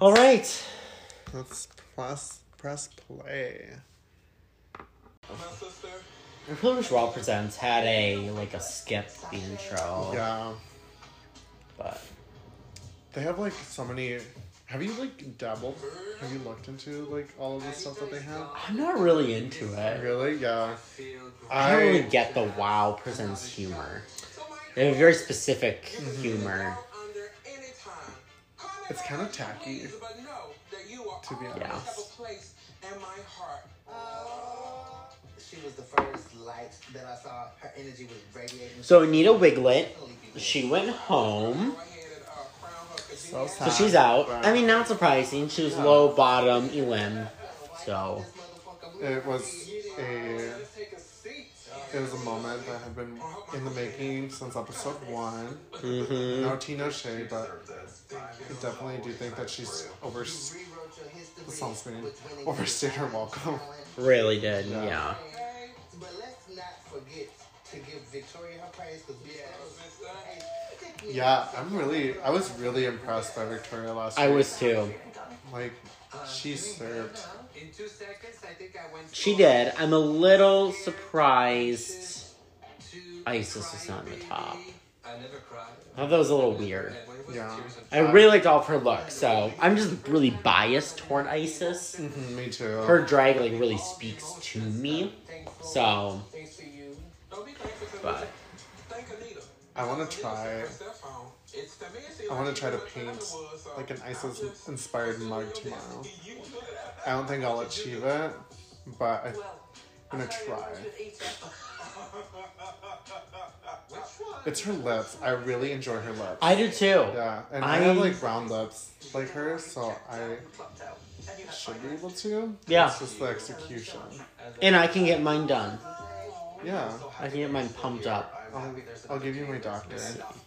All right. Let's press press play. Privilege Raw Presents had a like a skip the intro. Yeah, But they have like so many. Have you like dabbled? Have you looked into like all of the stuff that they have? I'm not really into it. Really? Yeah. I don't really get the WoW Presents humor. They have a very specific mm-hmm. humor. It's kind of tacky. To be Yeah. Oh. She was the first light that I saw. Her energy was radiating. So Anita Wigl'it, she went home. So So she's out. but I mean, not surprising. She was low bottom elim. So it was a it was a moment that had been in the making since episode one. hmm No tea, no shade, but I definitely do think that she's over. Sounds mean. Overstayed her welcome. really did. Yeah. Yeah. But let's not forget to give Victoria her praise because Yeah, I'm really. I was really impressed by Victoria last week. I week. was too. like, she served. In two seconds, I think I went. She did. I'm a little surprised Icesis is not in the top. I never cried. I thought that was a little weird. Yeah, I really liked all of her looks, so I'm just really biased toward Icesis. Mhm, me too. Her drag like really speaks to me. So, Thanks to you. but I want to try. I want to try to paint like an Icesis inspired mug tomorrow. I don't think I'll achieve it, but I, I'm gonna try. It's her lips. I really enjoy her lips. I do too. Yeah, and I, I- have like round lips like her, so I should be able to. Yeah. It's just the execution. And I can get mine done. Yeah. I can get mine pumped up. I'll, I'll give you my doctor.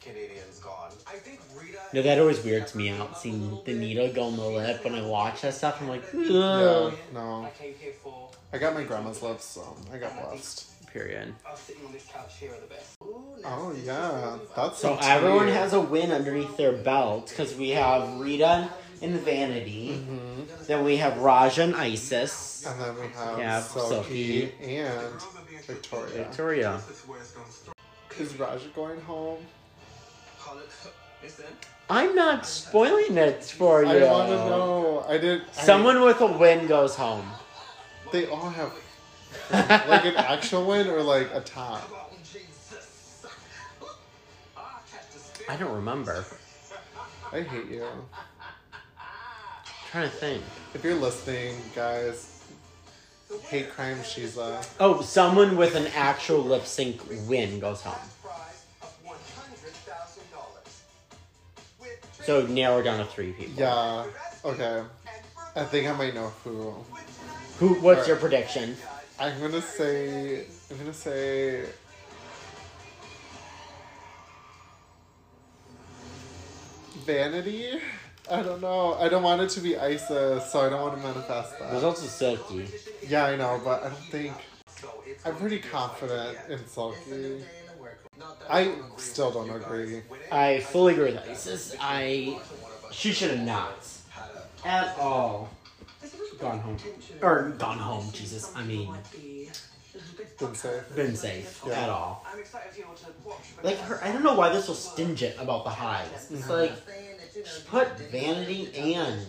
Canadians gone. I think Rita. No, that always weirds me out seeing the needle go in the lip when I watch that stuff. I'm like, Yeah, no. came here for. I got my grandma's lips, so I got blessed. Period. Us sitting on this couch here are the best. Oh yeah, that's So some everyone has a win underneath their belt because we have Rita and Vanity. Mhm. Then we have Ra'Jah and Icesis. And then we have Yeah, Silky, Silky. and Victoria. Victoria. Is Ra'Jah going home? I'm not spoiling it for you. I want to know. I did. I- Someone with a win goes home. they all have like an actual win or like a top. I don't remember. I hate you. trying to think. If you're listening, guys, hate crime she's Sheeza. Oh, someone with an actual lip sync win goes home. So narrow down to three people. Yeah. Okay. I think I might know who. Who? What's your prediction? I'm gonna say. I'm gonna say. Vanity. I don't know. I don't want it to be Icesis, so I don't want to manifest that. There's also Silky. Yeah, I know, but I don't think. I'm pretty confident in Silky. I still don't agree. I fully agree with Icesis. I she should have not at all gone home or gone home. Jesus, I mean Didn't say. been safe Yeah. at all. I'm excited for you all to watch. Like her, I don't know why they're so stingent about the highs. It's mm-hmm. like just put Vanity and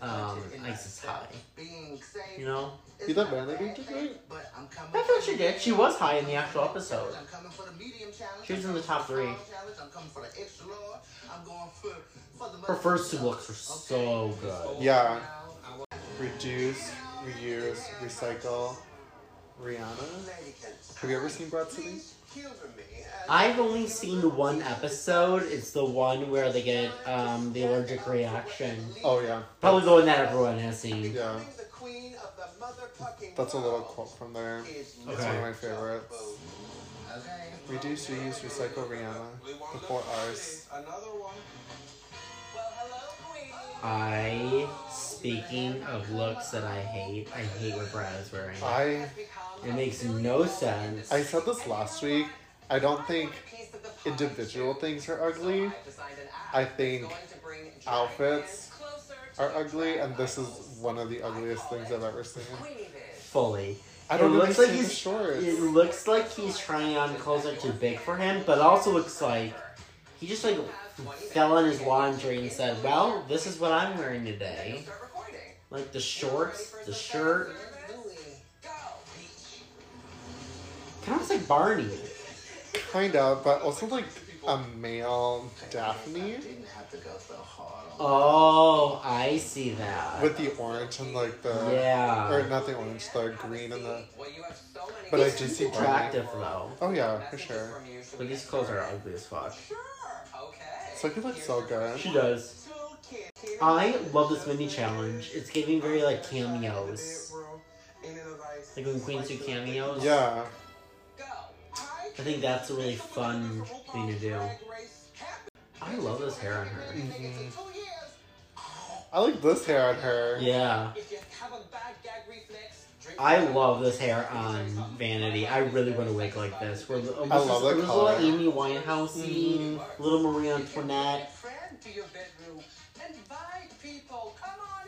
um, Icesis high. You know, You thought Vanity did great? I thought she did. She was high in the actual episode. I'm coming for the medium challenge. She was in the top three. I'm coming for the extra large. I'm going for, for the Her first two looks were so good. Yeah. Reduce, reuse, recycle. Rihanna. Have you ever seen Broad City? I've only seen one episode. It's the one where they get um, the allergic reaction. Oh yeah. Probably the one that everyone has seen. Yeah. That's a little quote from there. It's one of my favorites. Reduce, reuse, recycle, Rihanna. The four R's. I, speaking of looks that I hate, I hate what Brad is wearing. I It makes no sense. I said this last week. I don't think individual things are ugly. I think outfits are ugly, and this is one of the ugliest things I've ever seen. Fully. I don't it looks like he's shorts. It looks like he's trying on clothes that are too big for him, but also looks like he just like fell in his laundry and said, "Well, this is what I'm wearing today." Like the shorts, the shirt. Kind of looks like Barney. Kind of, but also like a male Daphne Didn't have to go so hard on Oh, I see that. with the orange and like the Yeah. or not the orange, the green and the. But I He's do see Barney. attractive though, Oh yeah, for sure. but these clothes are ugly as fuck. Sophie looks so good. She does. I love this mini challenge. It's giving very like cameos. Like when queens do cameos. Yeah, I think that's a really fun thing to do. I love this hair on her. Mhm. I like this hair on her. Yeah. I love this hair on Vanity. I really want a wig like this. Where the, almost love a the little color. Amy Winehouse-y, Mhm. little Marie Antoinette.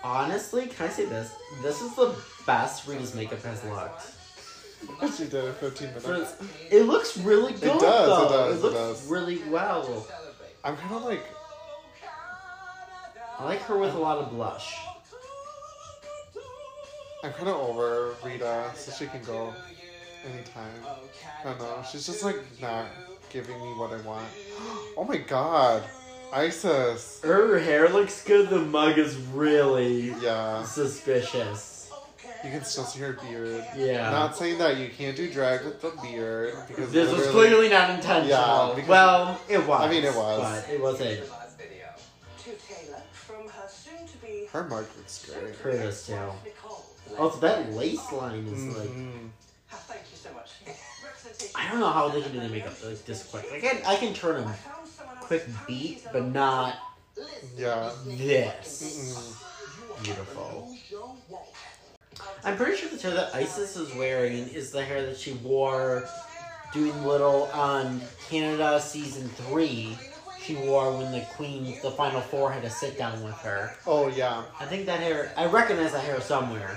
Honestly, can I say this? This is the best Rita's makeup has looked. She did it 15 minutes. It looks really good. It does, it though. does, it looks does. really well. I'm kind of like, I like her with a lot of blush. I'm kind of over Rita, so she can go anytime. I don't know. She's just like not giving me what I want. Oh my god, Isis. Her hair looks good. The mug is really Yeah, suspicious. You can still see her beard. Yeah. Not saying that you can't do drag with the beard because This was clearly not intentional. Yeah, because- well, it was. I mean, it was. But it wasn't. To Taylor from her soon to be her mark looks great. Curtis, too. Nicole. Also, that lace line is like. Mhm. Thank you so much. I don't know how they can do the makeup like this quick. Like, I, I can turn them Found someone else quick beat, but not Yeah. this. Mm-mm. Beautiful. I'm pretty sure the hair that Icesis is wearing is the hair that she wore doing little on Canada season three. She wore when the Queen, the Final Four, had to sit down with her. Oh yeah. I think that hair. I recognize that hair somewhere.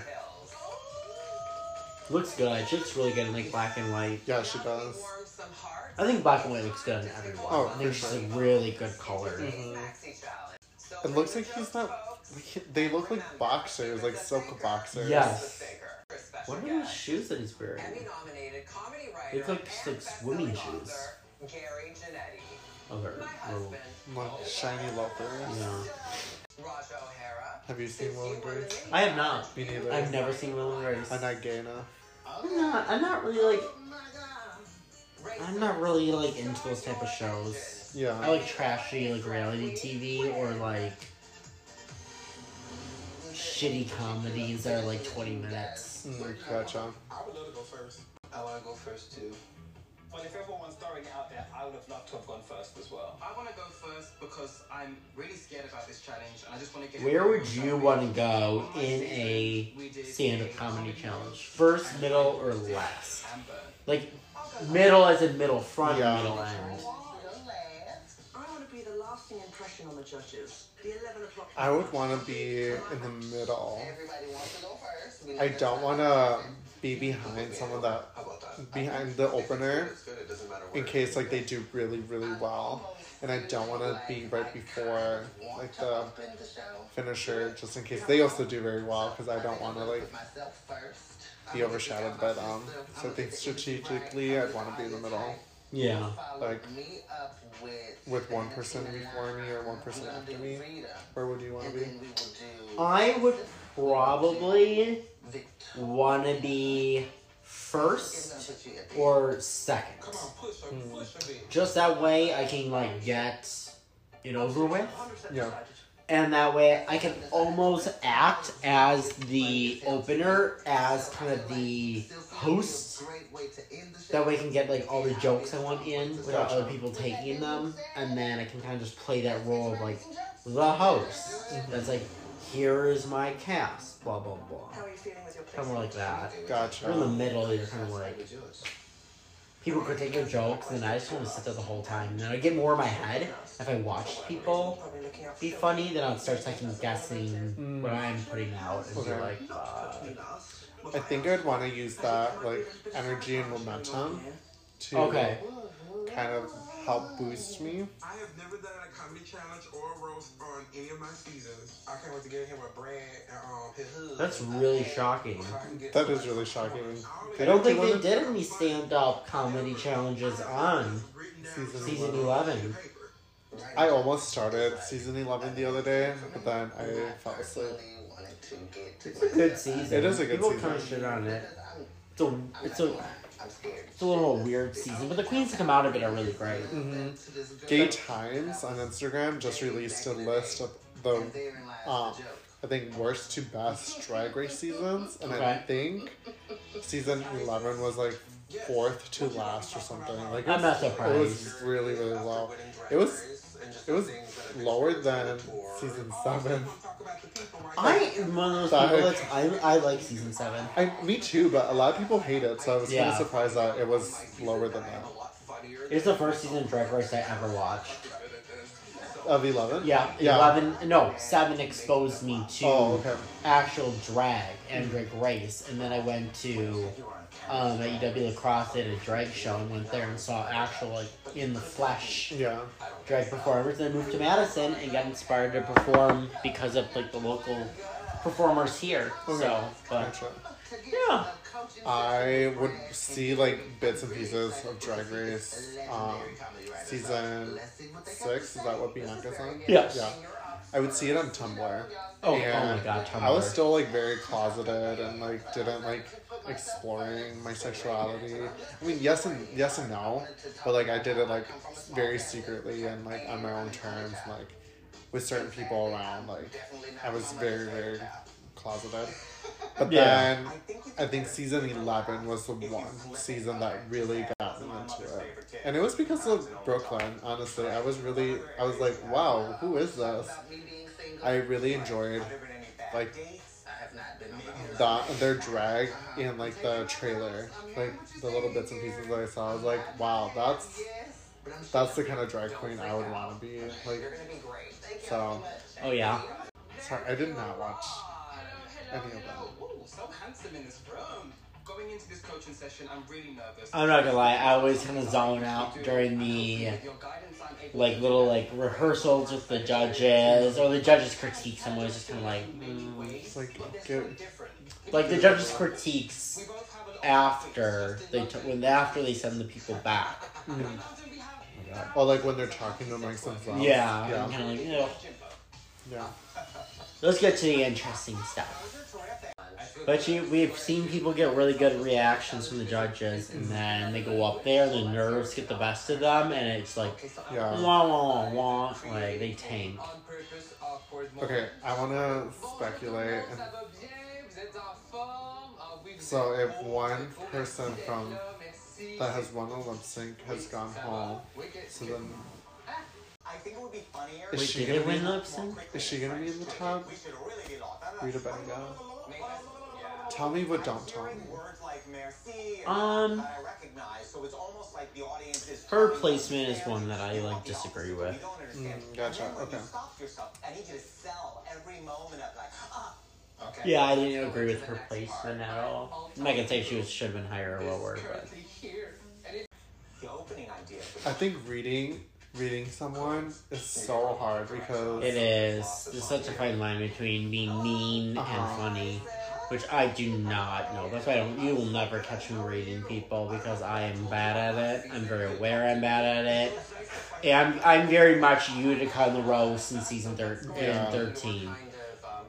Looks good. She looks really good in like black and white. Yeah, she does. I think black and white looks good on everyone. Oh, I think for she's sure. a really good color. Mhm. It looks like he's not. They look like boxers, like silk boxers. Yes. What are those shoes that he's wearing? Emmy-nominated comedy They look like just like swimming shoes. Gary Janetti. Oh, they're My little. husband. Like shiny loafers. Yeah. Raj O'Hara. Have you seen Will and Grace? I have not. Me neither. I've never seen Will and Grace. I'm not gay enough. I'm not. I'm not really like. I'm not really like into those type of shows. Yeah. I like trashy like reality TV or like shitty comedies that are like 20 minutes. Mm, gotcha. I would love to go first. I want to go first too. But if everyone's throwing it out there, I would have loved to have gone first as well. I want to go first because I'm really scared about this challenge and I just want to get. Where would you want to go in a stand-up comedy challenge? First, middle, or last? Like middle as in middle, front, Yeah. middle end. I want to be the lasting impression on the judges. The 11 o'clock. I would want to be in the middle. Everybody wants to go first. We I don't want to be behind some of that How about that? behind the opener It's good. It doesn't matter in case like they do really really well, and I don't want to be right before like the Open the show. finisher just in case they also do very well because I don't want to like Put myself first. be overshadowed by them. So I think strategically I'd want to be in the middle Yeah. Like, me up with with one person before me or one person after me. Rita. Where would you want to be? then we will do I would probably want to be first or second. Come on, push her. Hmm. Push her. Just that way I can like get it over with. Yeah. Decided. And that way I can almost act as the opener, as kind of the host. That way I can get like all the jokes I want in without other people taking them. And then I can kind of just play that role of like the host. Mm-hmm. That's like, here is my cast, blah blah blah. How are you feeling with your Kind of more like that. Gotcha. Or in the middle, you're kind of like people critique your jokes, and I just want to sit there the whole time. And then I get more in my head if I watch people be funny, then I'll start second guessing what I'm putting out and be Okay. like, uh, I think I'd want to use that like energy and momentum to okay. kind of help boost me. I have never done a comedy challenge or a roast on any of my seasons. I can't wait to get him a brand and um his hood. That's really shocking. So I can get That is really shocking. I don't think they did any stand up comedy challenges on Season season 11. 11. I almost started season eleven the other day, but then I fell asleep. wanted to get to It's a good season. It is a good People season. kind of shit on it. It's a, it's a, it's a little weird season, but the queens that come out of it are really great. hmm Gay Times on Instagram just released a list of the um, I think worst to best drag race seasons, and I think season eleven was like fourth to last or something. Like it I'm not was- It was really really low. It was it was lower than season seven. I am one of those people that's, I, I like season 7. I me too, but a lot of people hate it, so I was kind Yeah. of surprised that it was lower than that. It's the first season of Drag Race I ever watched. Of eleven. Yeah, Yeah. 11, no, 7 exposed me to Oh okay. actual drag and drag race, and then I went to um, at UW La Crosse, they had a drag show, and went there and saw actual, like, in the flesh Yeah. drag performers. Then I moved to Madison and got inspired to perform because of, like, the local performers here. Okay. So, but, Gotcha. yeah. I would see like bits and pieces of Drag Race. Um, season six. Is that what Bianca's on? Yes. Yeah. I would see it on Tumblr. Oh, oh my god, Tumblr. I was still like very closeted and like didn't like exploring my sexuality. I mean, yes and yes and no, but like I did it like very secretly and like on my own terms, like with certain people around. Like I was very very closeted. But Yeah. then I think season eleven was the one season that really got me into it, and it was because of Brooke Lynn. Honestly, I was really I was like, wow, who is this? I really enjoyed like the, their drag in like the trailer, like the little bits and pieces that I saw. I was like, wow, that's that's the kind of drag queen I would want to be. Like, so Oh, yeah. sorry, I did not watch any of. Ooh, so handsome in this room. Going into this coaching session, I'm really nervous. I'm not gonna lie, I always kind of zone out during the Your guidance, I'm able like little like rehearsals with the judges or the judges' critiques. I'm always just kind of like, mm. It's like get, like the judges' critiques after they t- when after they send the people back. or like when they're talking amongst themselves. Yeah, I'm yeah, kind of like, you yeah. Let's get to the interesting stuff. But you, we've seen people get really good reactions from the judges, and then they go up there, the nerves get the best of them, and it's like Yeah. wah wah wah wah, like they tank. on purpose, awkward Okay, I want to speculate. So if one person from that has won a lip sync has gone home, so then I think it would be funnier. is Wait, she did gonna they win be? lip sync? Is she gonna be in the top? We should really get. Rita Baga. Tell me, what don't tell me. Words like merci Um, I recognize, so it's almost like the audience Her placement is one that I like disagree with. You don't understand. Mm, gotcha, And then when okay. You stop yourself. I need you to sell every moment of like, ah. Okay. Yeah, I didn't agree with her placement at all. I'm not gonna say she was should have been higher or lower, but The opening idea. I think reading reading someone is so hard because it is. There's such a fine line between being mean and Uh-huh. funny, which I do not know. That's why I don't. You will never catch me reading people because I am bad at it. I'm very aware I'm bad at it. And I'm I'm very much Utica in the roast in season thir- Yeah. in thirteen.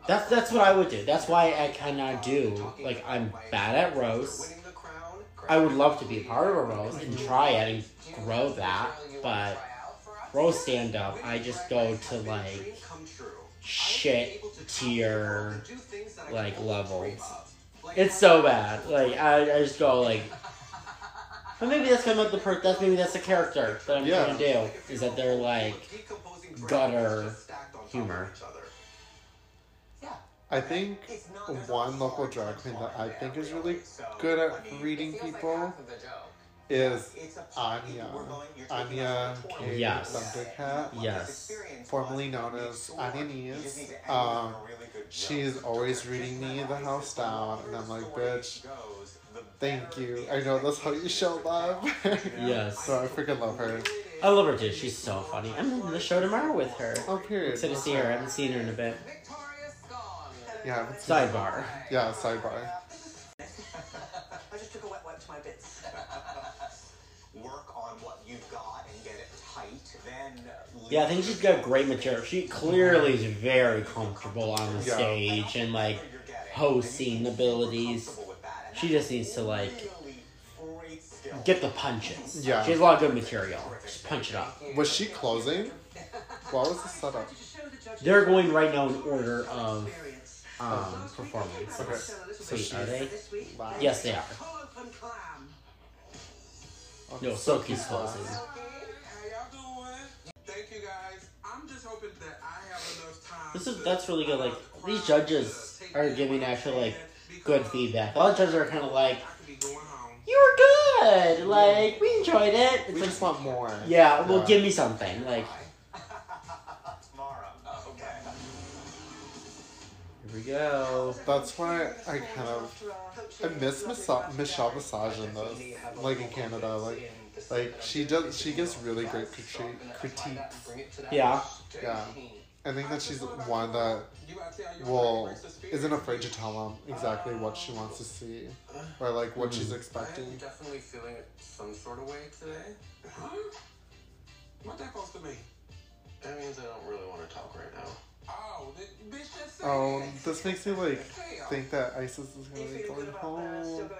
That's that's what I would do. That's why I cannot do like I'm bad at roast. Winning the crown. I would love to be a part of a roast and try it and grow that, but roast stand up, I just go to like shit tier Do things that I like levels. dream of. Like, It's so bad. Like I, I just go like. But maybe that's kind of the per. That's maybe that's the character that I'm Yeah. trying to do. Is that they're like decomposing gutter fragments stacked on top of humor. each other. I think It's not- there's one local drag queen that I think is really. good at reading it feels like people half of the joke. is It's a party. Anya. We're going- you're taking Anya us on a tour. K. Yes. Thundercat, Yes. formerly known as Anya Knees. Um, she's always reading me the house down, and I'm like, bitch, thank you. I know that's how you show love. Yes. so I freaking love her. I love her too. She's so funny. I'm in the show tomorrow with her. Oh, period. Excited to see her. I haven't seen her in a bit. Yeah, I haven't seen- Sidebar. Yeah, sidebar. Yeah, I think she's got great material. She clearly is very comfortable on the Yeah. stage and like hosting abilities. She just needs to like get the punches. Yeah. She has a lot of good material. Just punch it up. Was she closing? What was the setup? They're going right now in order of um performance. Okay. Wait, are they? Live? Yes, they are. Polyp and. Okay, No, Silky's closing. How y'all doing? Thank you guys. I'm just hoping that I have enough time. This is to- that's really good. Uh, like these judges uh, are giving actually like good feedback. A lot of judges are kind of like, I could be going home. "You were good. Like we enjoyed it." It's We like, just want more. yeah, well, Yeah. give me something. Like tomorrow. Oh, okay. here we go. That's why I kind of I miss Misa- Michelle Visage in this, like in Canada. Like, like she does. She gives really great critique, critiques. Yeah. Yeah, I think that she's one that You gotta tell your will friend, race the isn't afraid to tell them exactly what she wants to see or like what she's hmm. expecting. I'm definitely feeling it some sort of way today. Huh? What that supposed to mean? That means I don't really want to talk right now. Oh, th- bitch just said um, Oh, that. this makes me like think that Icesis is gonna be feeling going good about still home.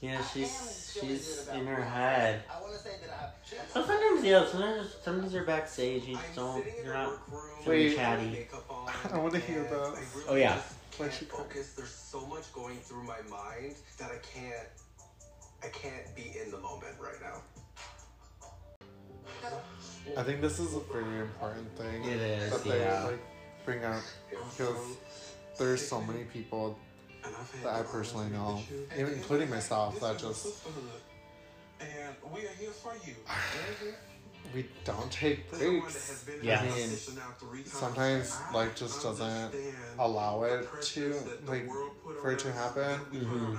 Yeah, she's she's in her head. I want to say that I. But sometimes yeah, sometimes sometimes you're backstage. You just don't. You're not feeling chatty. I want to hear this. Oh yeah. Why can't she cry? focus. There's so much going through my mind that I can't. I can't be in the moment right now. I think this is a very important thing. It is, yeah. like bring up because there's so many people And I've had that I personally know, even including myself, that just. And we are here for you. we don't take As someone that breaks. has been in Yeah. I mean, position now three times, sometimes life just doesn't allow it to like for it to happen. that we put on Mhm.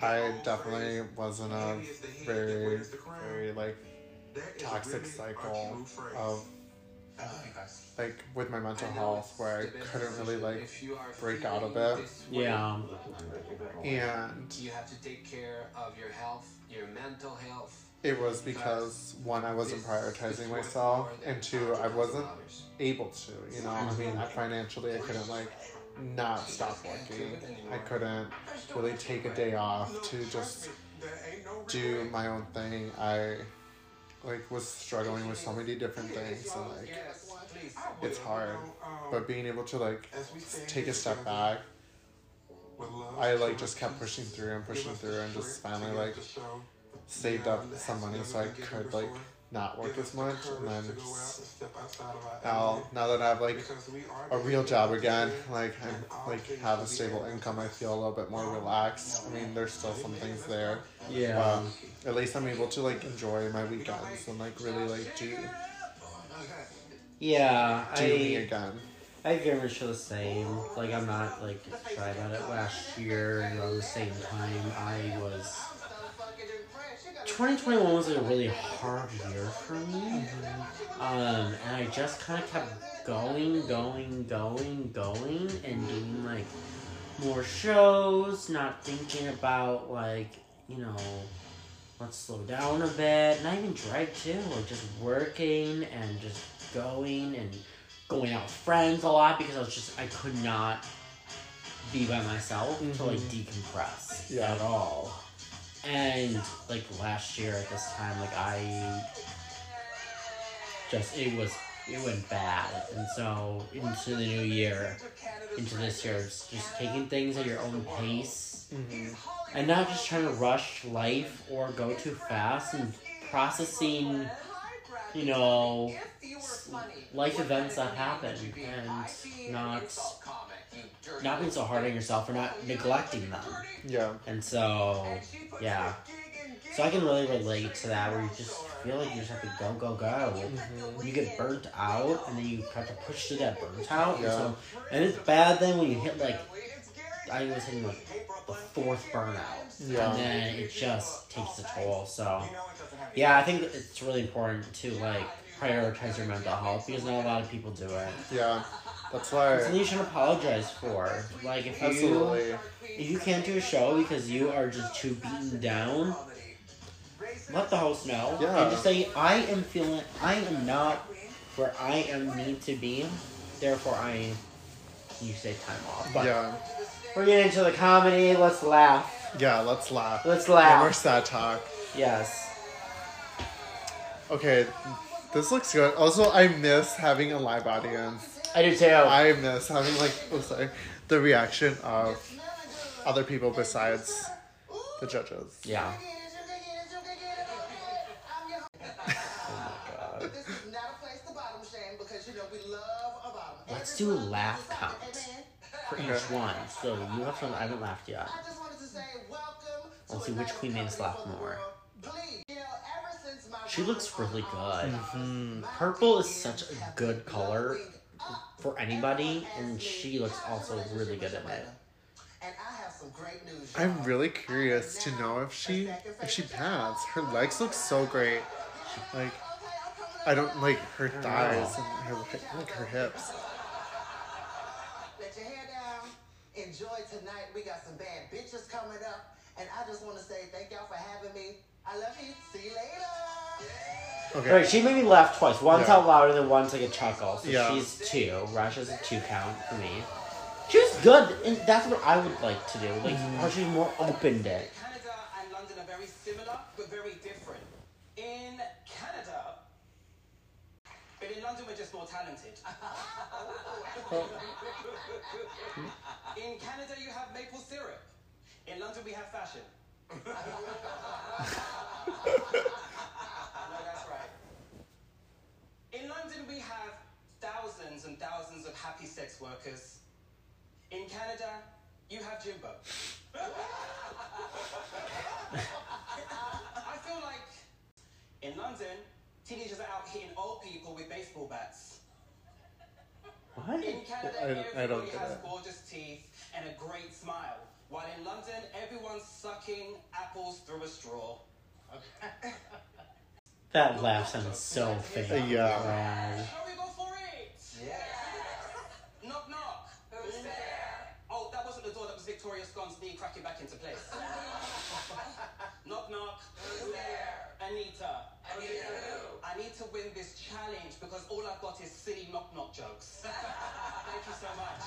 I definitely was in a "Heavy is the head that very, wears the crown." very like toxic cycle of like with my mental health where I couldn't really like If you are break out of it. way, Yeah. and You have to take care of your health, your mental health. it was because one I wasn't prioritizing myself and two I wasn't able to you know? I mean financially I couldn't like not stop working. I couldn't really take a day off to just no do my own thing. I like was struggling with so many different things and like it's hard. But being able to like take a step back I like just kept pushing through and pushing through and just finally like saved up some money so I could like not work as much and then just now now that I have like a real job again like I like have a stable income I feel a little bit more relaxed I mean there's still some things there Yeah. um, at least I'm able to like enjoy my weekends and like really like do Yeah. do me I again I very much feel the same. Like I'm not like shy about it. Last year around the same time, I was. 2021 was like a really hard year for me. Um, and I just kind of kept going, going, going, going, and doing like more shows, not thinking about like, you know, let's slow down a bit. Not even drag too, like just working and just going and going out with friends a lot because I was just I could not be by myself to like decompress Yeah. at all. And like last year at this time, like I just it was it went bad, and so into the new year, into this year, it's just taking things at your own pace, and not just trying to rush life or go too fast, and processing, you know, life events that happen, and not not being so hard on yourself or not neglecting them. yeah And so, yeah. So I can really relate to that where you just feel like you just have to go, go, go. Mm-hmm. You get burnt out and then you have to push through that burnt out. And, Yeah. so, and it's bad then when you hit like, I was hitting like the fourth burnout. Yeah. And then it just takes a toll. So, yeah, I think it's really important to like prioritize your mental health because not a lot of people do it. Yeah, that's why. It's something you should apologize for. Like if you Absolutely. if you can't do a show because you are just too beaten down, let the host know. Yeah. And just say, I am feeling, I am not where I am need to be. Therefore, I you say time off. But Yeah, we're getting into the comedy. Let's laugh. yeah. Let's laugh. Let's No more laugh. sad talk. Yes. Okay, this looks good. Also, I miss having a live audience. I do too. I miss having like oh sorry, the reaction of other people besides the judges. yeah. Oh but this is not a place to bottom shame because you know we love a bottom. Let's do a laugh count for each one. So you have some. I haven't laughed yet. I just wanted to say welcome. to Let's see which queen made us comedy laugh more. World. Please, you know, ever since my She looks really good. Hmm. Purple is such a good color for anybody, and she looks also really good in it. I have some great news. I'm really curious to know if she if she pads. Her legs look so great. Like I don't like her thighs and her like her hips. Let your hair down. Enjoy tonight. We got some bad bitches coming up. And I just want to say thank y'all for having me. I love you. See you later. Okay. Alright, she made me laugh twice. Once Yeah. out loud and then once like a chuckle. So Yeah. she's two. Rush is a two count for me. She was good, and that's what I would like to do. Like, Mm-hmm. how she's more opened it. Canada and London are very similar, but very different. In Canada, but in London we're just more talented. in Canada you have maple syrup. In London we have fashion. No, that's right. In London we have thousands and thousands of happy sex workers. In Canada, you have Jimbo. I feel like in London, teenagers are out hitting old people with baseball bats. What? In Canada, I don't- I has gorgeous teeth and a great smile. While in London, everyone's sucking apples through a straw. That laugh sounds so fake. Yeah. Brad. Shall we go for it? Yeah. Knock knock. Who's there? Oh, that wasn't the door. That was Victoria Scone's knee cracking back into place. knock knock. Who's there? Anita. Anita who? I need to win this challenge because all I've got is silly knock knock jokes. Thank you so much.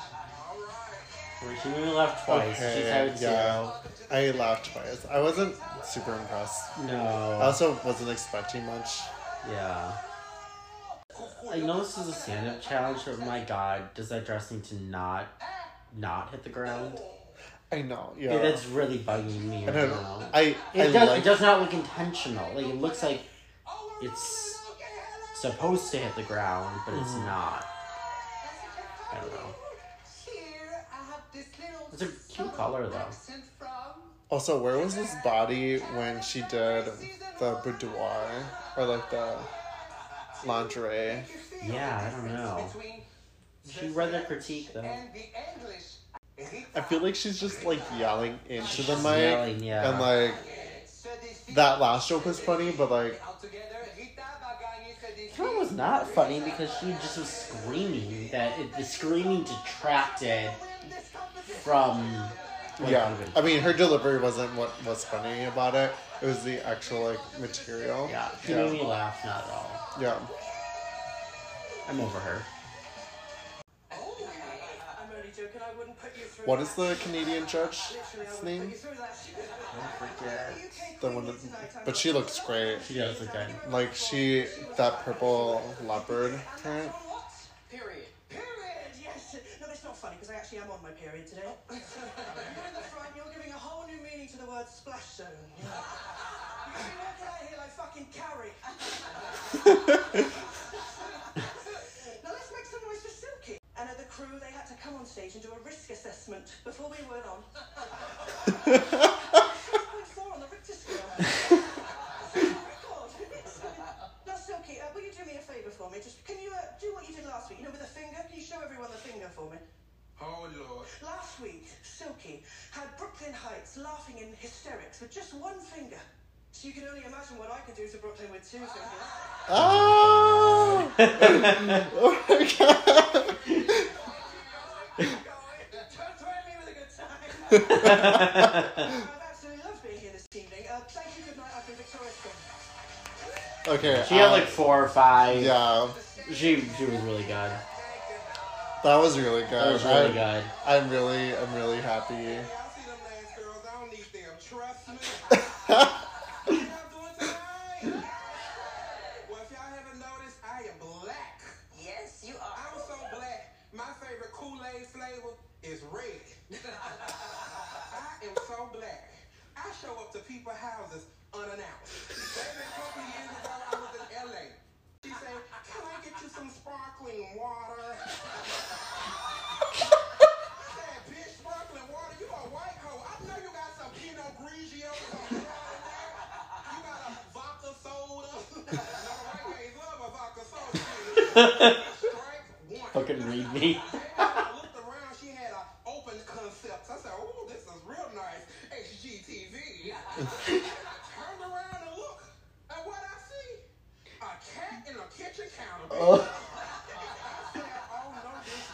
All right. She made laughed laugh twice. she's Okay, two. yeah. I laughed twice. I wasn't super impressed. No. I also wasn't expecting much. Yeah. I know this is a stand-up challenge, but my god, does that dress need to not, not hit the ground? I know, Yeah. that's really bugging me I right don't now. know. I, It I does. like It does not look intentional. Like it looks like it's supposed to hit the ground, but it's Mm-hmm. not. I don't know. It's a cute color though. Also, where was this body when she did the boudoir or like the lingerie? Yeah, I don't know. She read the critique though. and the English. I feel like she's just like yelling into the mic, yelling, yeah. and like that last joke was funny, but like It was not funny because she just was screaming that it, the screaming detracted from. what yeah. I mean her delivery wasn't what was funny about it. It was the actual like material. Yeah, she yeah, made me laugh, not at all. yeah. I'm over her. I'm only joking. I wouldn't put you through What that. is the Canadian judge's Literally, I wouldn't name? put you through that. Don't forget. The one, that, but she looks great. She does look good. Like she, that purple leopard print. Period. Period. Yes. No, that's not funny because I actually am on my period now let's make some noise Silky. And at the crew, they had to come on stage and do a risk assessment before we went on. on the Richter scale. now, Silky, uh, will you do me a favour for me? Just can you uh, do what you did last week? You know, with a finger. Can you show everyone the finger for me? Oh Lord. Last week, Silky had Brooke Lynn Hytes laughing in hysterics with just one finger. So you can only imagine what I could do to Brooke Lynn with two fingers. Oh! oh my god! Threaten me with a good time. I've absolutely loved being here this evening. Uh, thank you, good night. I've been Victoria's Okay. She had uh, like four or five. Yeah, She she was really good. that was really good. That was really I'm, good. I'm really, I'm really happy.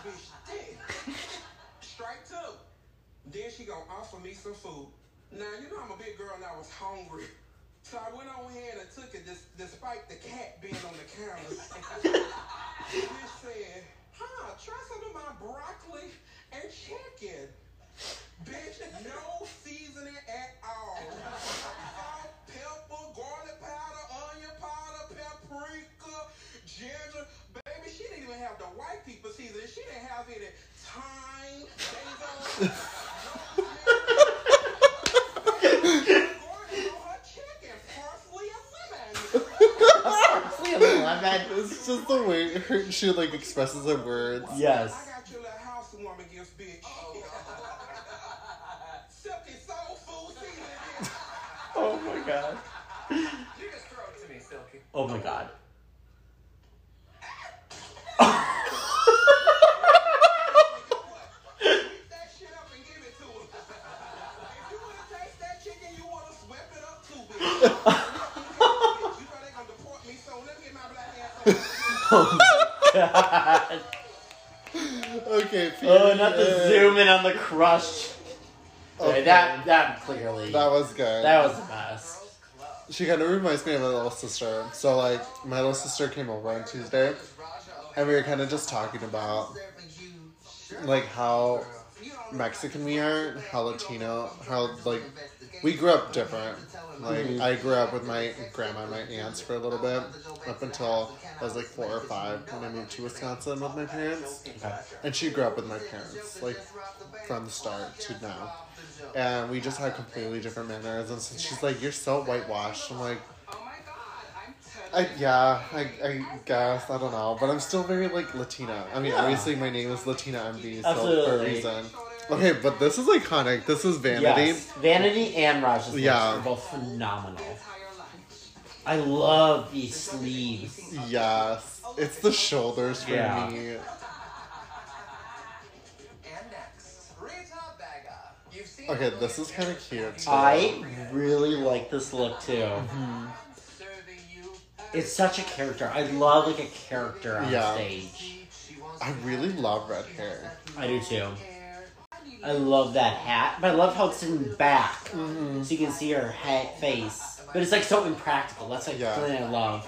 bitch dead. Strike two. Then she gonna offer me some food. Now, you know I'm a big girl and I was hungry. So I went on ahead and took it dis- despite the cat being on the counter. Bitch said, huh, try some of my broccoli and chicken. Bitch, no seasoning at all. Salt, pepper, garlic powder, onion powder, paprika, ginger. Baby, she didn't even have the white people seasoning. She didn't have any thyme, basil, garlic on her chicken, parsley, and lemon. Lemon. It's just the way her, she like expresses her words. Yes. I got your little housewarming gifts, bitch. Silky soul food seasoning. Oh my god. You just throw it to me, Silky. Oh my god. Heat Oh ass. God. Okay. Oh, not the period. zoom in on the crush. Okay, Okay. that that clearly That was good. that was the best. She kind of reminds me of my little sister. So like, my little sister came over on Tuesday, and we were kind of just talking about like how Mexican we are, how Latino, how like we grew up different. Like I grew up with my grandma and my aunts for a little bit, up until I was like four or five when I moved to Wisconsin with my parents, and she grew up with my parents like from the start to now. And we just had completely different manners, and so she's like, "You're so whitewashed." I'm like, Oh my god, I'm yeah, I, I guess I don't know, but I'm still very like Latina. I mean, Yeah. obviously my name is LaTina Envy, so for a reason. Okay, but this is iconic. This is Vanity. Yes, Vanity and Raj's looks Yeah. are both phenomenal. I love these sleeves. Yes, it's the shoulders for Yeah. me. And next, Rita Baga. You've seen Okay, this is kind of cute. Too. I really like this look too. Mm-hmm. Serving you It's such a character. I love like a character on Yeah. stage. I really love red hair. I do too. I love that hat, but I love how it's in back, Mm-hmm. so you can see her hat face. But it's like so impractical. That's like Yeah. something I love.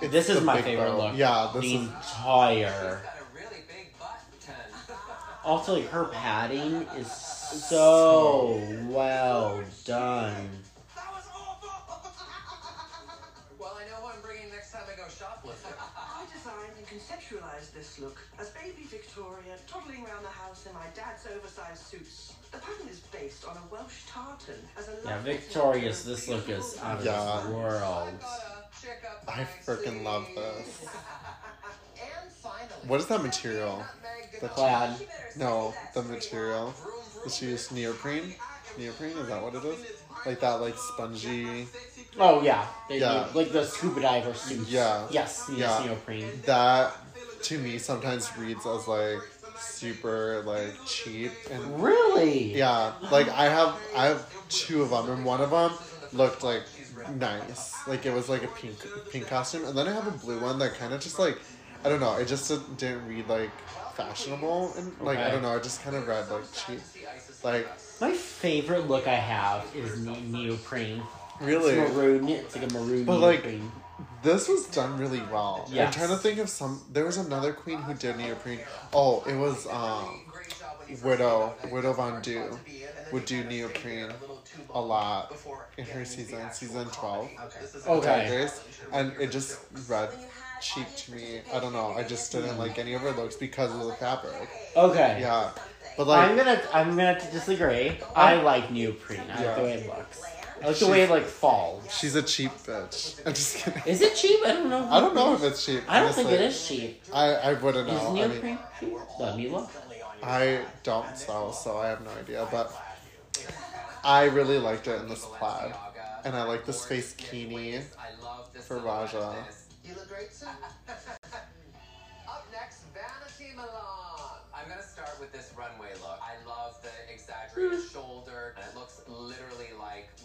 It's This is my favorite bow. look. Yeah, this the is. entire. really. Also, like her padding is so well done. Pattern based on a Welsh tartan as a Yeah, love Victorious. This look is out of Yeah. this world. I freaking love this. What is that material? The Plaid. No, the material. Did she use neoprene? Neoprene? Is that what it is? Like that, like spongy. Oh yeah, they Yeah. do, like the scuba diver suits. Yeah. Yes, yes, Yeah. neoprene. That to me sometimes reads as like super like cheap and Really? yeah, like I have I have two of them and one of them looked like nice, like it was like a pink pink costume, and then I have a blue one that kind of just like I don't know, it just didn't read like fashionable and like I don't know, i just kind of read like cheap, like My favorite look I have is ne- neoprene. really. It's maroon. It's like a maroon But, like. This was done really well. I'm trying to think of some. There was another queen who did neoprene. Oh, it was um, Widow Widow Von'Du would do neoprene a lot in her season, season twelve. Okay. Race, and it just read cheap to me. I don't know. I just didn't like any of her looks because of the fabric. Okay. Yeah, but like, I'm gonna I'm gonna disagree. I like neoprene. I like the way it looks. I like the way it like falls. she's a cheap bitch. I'm just kidding. Is it cheap? I don't know. I don't know if it's cheap. I don't think honestly. it is cheap. I I wouldn't Is know. I neoprene mean, cheap? Let me look. I don't sew, so I have no idea. But I really liked it in this plaid, and I like the space bikini for Ra'Jah. You look great too. Up next, Vanity Milan. I'm gonna start with this runway look. I love the exaggerated hmm. shoulder, and it looks literally like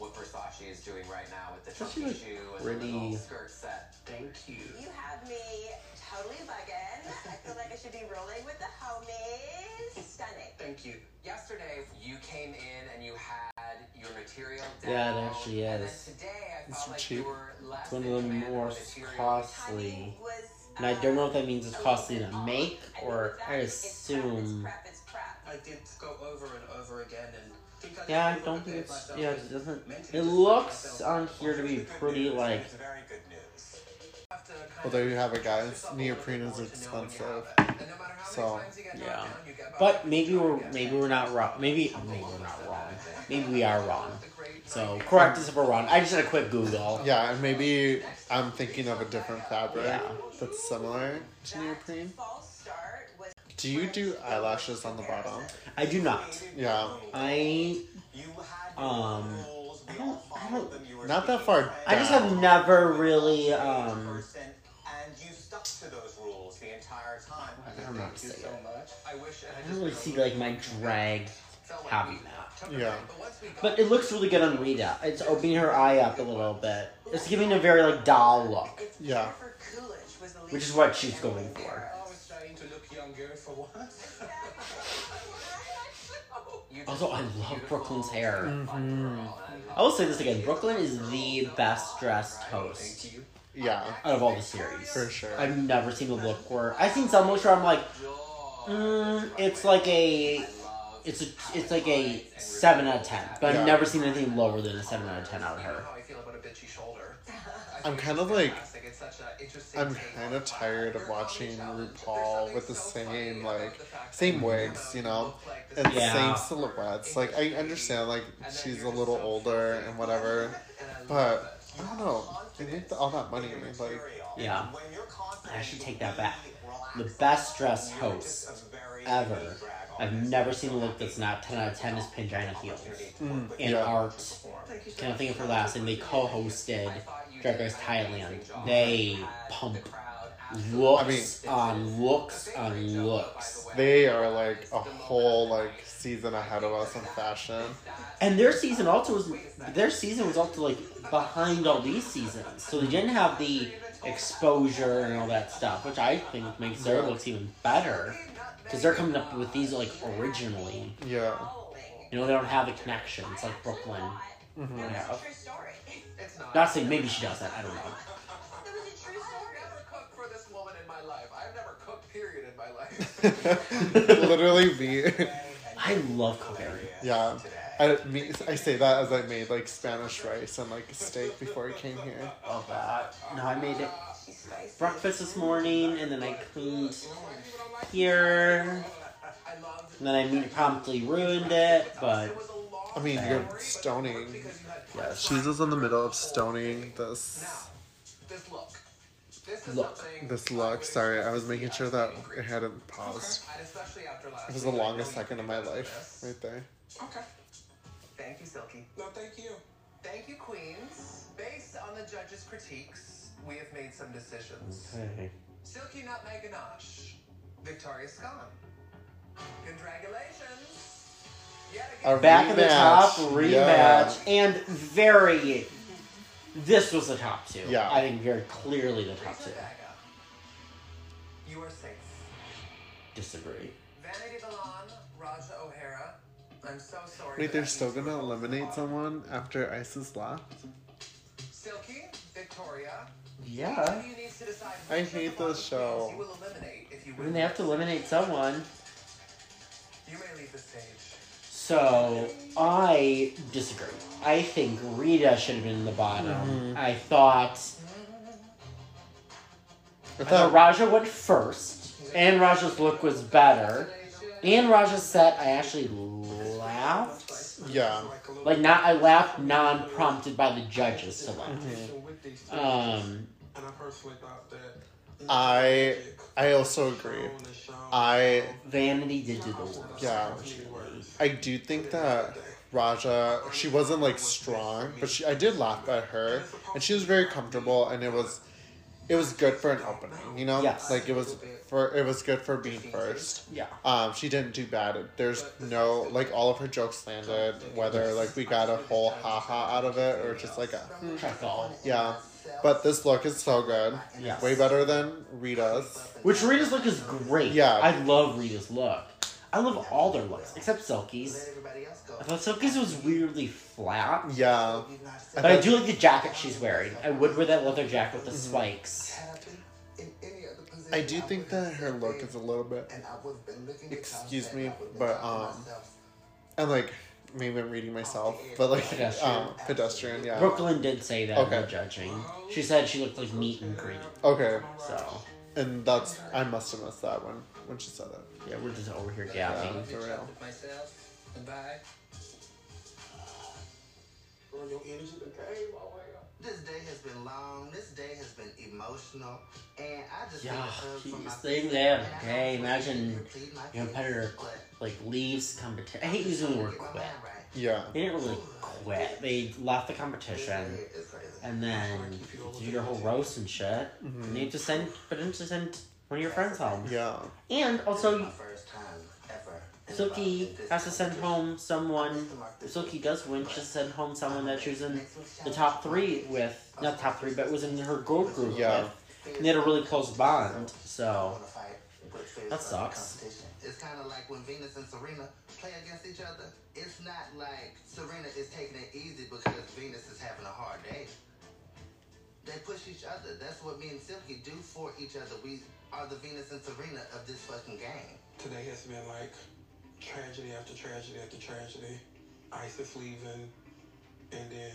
what Versace is doing right now with the Does chunky shoe and pretty- the little skirt set. Thank you. You have me totally bugging. I feel like I should be rolling with the homies. Stunning. Thank you. Yesterday, you came in and you had your material down. Yeah, it actually And then is. today, I It's felt like cheap. you were less It's one of the more costly. Honey was, And I don't know if that means it's um, costly to make or without I it, assume. It's crap, it's crap. I did go over and over again and think I Yeah, I don't think it's. Yeah, it doesn't. It looks on here to be pretty like. very good news. Have to kind Well, there you have it, guys. Neoprene is bit more to know when you expensive. have it. And no matter how many So, times you get knocked yeah. down, you get back But maybe we're maybe we're not wrong. Maybe maybe we're not wrong. Maybe we are wrong. So correct us if we're wrong. I just did a quick Google. Yeah, and maybe I'm thinking of a different fabric Yeah. that's similar to neoprene. False start was Do you do eyelashes on the bottom? I do not. Yeah, I You had Um, rules. I don't- I don't- them. You were not that far French. I just have never really um. and you stuck to those rules the entire time. I don't know to Thank you say so it. much. I wish I I don't really see like my drag having that. yeah. But it looks really good on Rita. It's opening her eye up a little bit. It's giving a very like doll look, Yeah. Jennifer Coolidge was the lead which is what she's going for. Also, I love Brooke Lynn's hair. fun girl, and I I will say this again: Brooke Lynn is the best dressed host Yeah, out of all the series. for sure. I've never seen a look where I've seen some looks where I'm like, mm, it's like a, it's a, it's like a seven out of ten. But Yeah. I've never seen anything lower than a seven out of ten out of her. I feel about a bitchy shoulder. I I'm kind of like- fantastic. It's such a interesting I'm kind of tired of watching. RuPaul with the so same like about the fact same wigs, you you know, look like and Yeah. same silhouettes. Like I understand, like she's a little so older filthy and whatever, and I love but. I don't know. They make all that money, like Yeah. When you're confident, I should take that back. The best dressed host just a very ever. I've never seen a look that's not ten out of ten is Pangina Heals. Mm, And yeah. Art, Thank you so can I think of her last name? They co-hosted Drag Race Thailand. They pump looks on looks on looks. They are like a whole like season ahead of us in fashion. And their season also was their season was also like behind all these seasons, so they didn't have the exposure and all that stuff, which I think makes their looks even better because they're coming up with these like originally. Yeah. You know, they don't have the connections like Brooke Lynn. Mhm. Not. Not saying maybe she does that. I don't know. That was a true story. I've never cooked for this woman in my life. I've never cooked, period, in my life. Literally me. I love cooking. yeah. I, me, I say that as I made like Spanish rice and like steak before I came here. Love that. No, I made it breakfast this morning, and then I cleaned here, and then I mean, promptly ruined it. But I mean, you're stoning. Yeah, she's just in the middle of stoning this this look. This Look. this look. Sorry, I was making sure that it hadn't paused. And especially after last It was the longest second of my life, right there. Okay. Thank you, Silky. No, thank you. Thank you, Queens. Based on the judges' critiques, we have made some decisions. okay. Silky Nutmeg Ganache, Victoria Scone. Congratulations. A Back in the top rematch. rematch, Yeah. and very. This was the top two. Yeah. I think very clearly the top two. You are safe. Disagree. Vanity Milan, Ra'Jah O'Hara. I'm so sorry. Wait, they're still gonna eliminate involved. someone after Icesis left? Silky, Victoria. Yeah. Each of you needs to decide I hate the this bottom show. queens You will eliminate if you I mean, they have to eliminate someone. You may leave the stage. So I disagree. I think Rita should have been in the bottom. Mhm. I thought I I thought thought Ra'Jah went first, and Ra'Jah's look was better. And Ra'Jah's set, I actually laughed. Yeah. Like not, I laughed non-prompted by the judges to laugh. Mm-hmm. Um, And I personally thought that I I also agree. I Vanity did do the work. yeah. I do think that Ra'Jah she wasn't like strong, but she I did laugh at her and she was very comfortable and it was it was good for an opening, you know? Yes. Like it was for it was good for being first. Yeah. Um, she didn't do bad. There's no like all of her jokes landed. Whether like we got a whole haha out of it or just like a hmm, yeah. But this look is so good. Yes. Way better than Rita's. Which Rita's look is great. Yeah. I love Rita's look. I love all their looks except Silky's. I thought Silky's was weirdly flat. Yeah. But I do like the jacket she's wearing. I would wear that leather jacket with the Mm-hmm. spikes. I do think that her look is a little bit. Excuse me, but um, and like maybe I'm reading myself, but like Pedestrian. um, pedestrian, yeah. Brooke Lynn did say that in Okay. the judging. She said she looked like meat and green. Okay, So and that's I must have missed that one when she said it. Yeah, we're just over here Yeah, gapping. for real. myself. Goodbye. Bro, your energy been came all the way up. This day has been long. This day has been emotional, and I just Yeah, need a hug jeez, they they have and I okay. Imagine really plead my your competitor but like leaves competition. I hate using the word quit. right. Yeah. They didn't really quit. They left the competition and then do your whole roast and shit. And you have to send, potentially send one of your friends home. Yeah. And also, my first time ever. Silky has to send home someone. If Silky does win, she has to send home someone that she was in the top three with. Not top three, but was in her girl group Yeah. with. And they had a really close bond. So that sucks. It's kind of like when Venus and Serena play against each other. It's not like Serena is taking it easy because Venus is having a hard day. They push each other. That's what me and Silky do for each other. We are the Venus and Serena of this fucking game. Today has been like tragedy after tragedy after tragedy. Icesis leaving, and then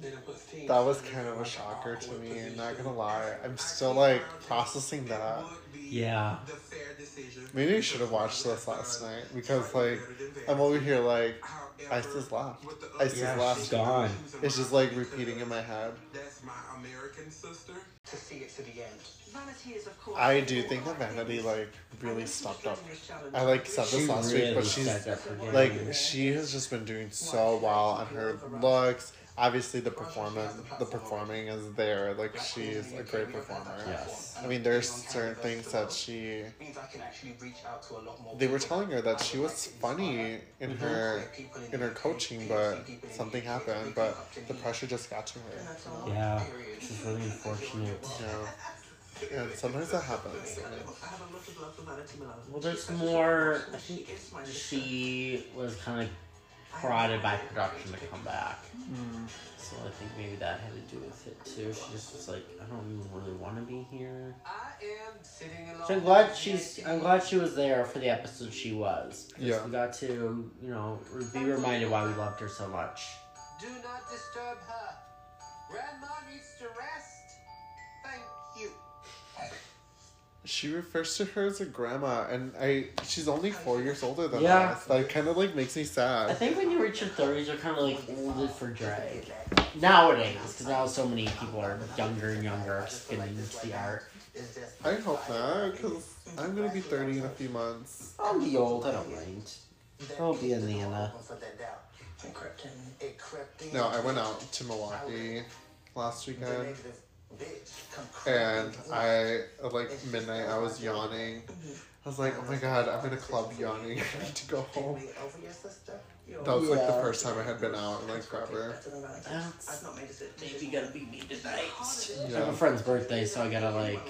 then it puts teams. That was kind of a shocker to me. Not gonna lie, I'm still like processing that. Yeah. The fair decision. Maybe I should have watched this last night because like I'm over here like Icesis left. Icesis Yeah, left. she's gone. It's just like repeating in my head. That's my American sister. To see it to the end. Vanity is, of course, I do think that Vanity like really stepped up. I like said this She last really week, but she's stepped up her game. like she has just been doing so well on her looks. Obviously, the performance, the performing is there. Like she's a great performer. Yes. I mean, there's certain things that she. Means I can actually reach out to a lot more. They were telling her that she was funny in her in her coaching, but something happened. But the pressure just got to her. Yeah. This is really unfortunate. Yeah. And sometimes that happens. I have a lot of love for Vanity Milan. Well, there's more. I think my she was kind of prodded by production to come back. Mm. So I think maybe that had to do with it too. She just was like, I don't even really want to be here. I am sitting alone. So I'm glad she's. I'm glad she was there for the episode she was. Yeah. We got to, you know, be reminded why we loved her so much. Do not disturb her. Grandma needs to rest. She refers to her as a grandma, and I she's only four years older than Yeah. us. That kind of like makes me sad. I think when you reach your 30s, you're kind of like old for drag. Nowadays, because now so many people are younger and younger, just getting into the art. I hope not, because I'm gonna be thirty in a few months. I'll be old, I don't mind. I'll be a Nana. for that doubt. It crept in. It crept in. No, I went out to Milwaukee last weekend. Negative and I like midnight I was yawning. I was like, oh my god, I'm in a club yawning. I need to go home. That was like the first time I had been out in like forever. That's I've not made maybe gonna be me tonight. I Yeah. have a friend's birthday, so I gotta like.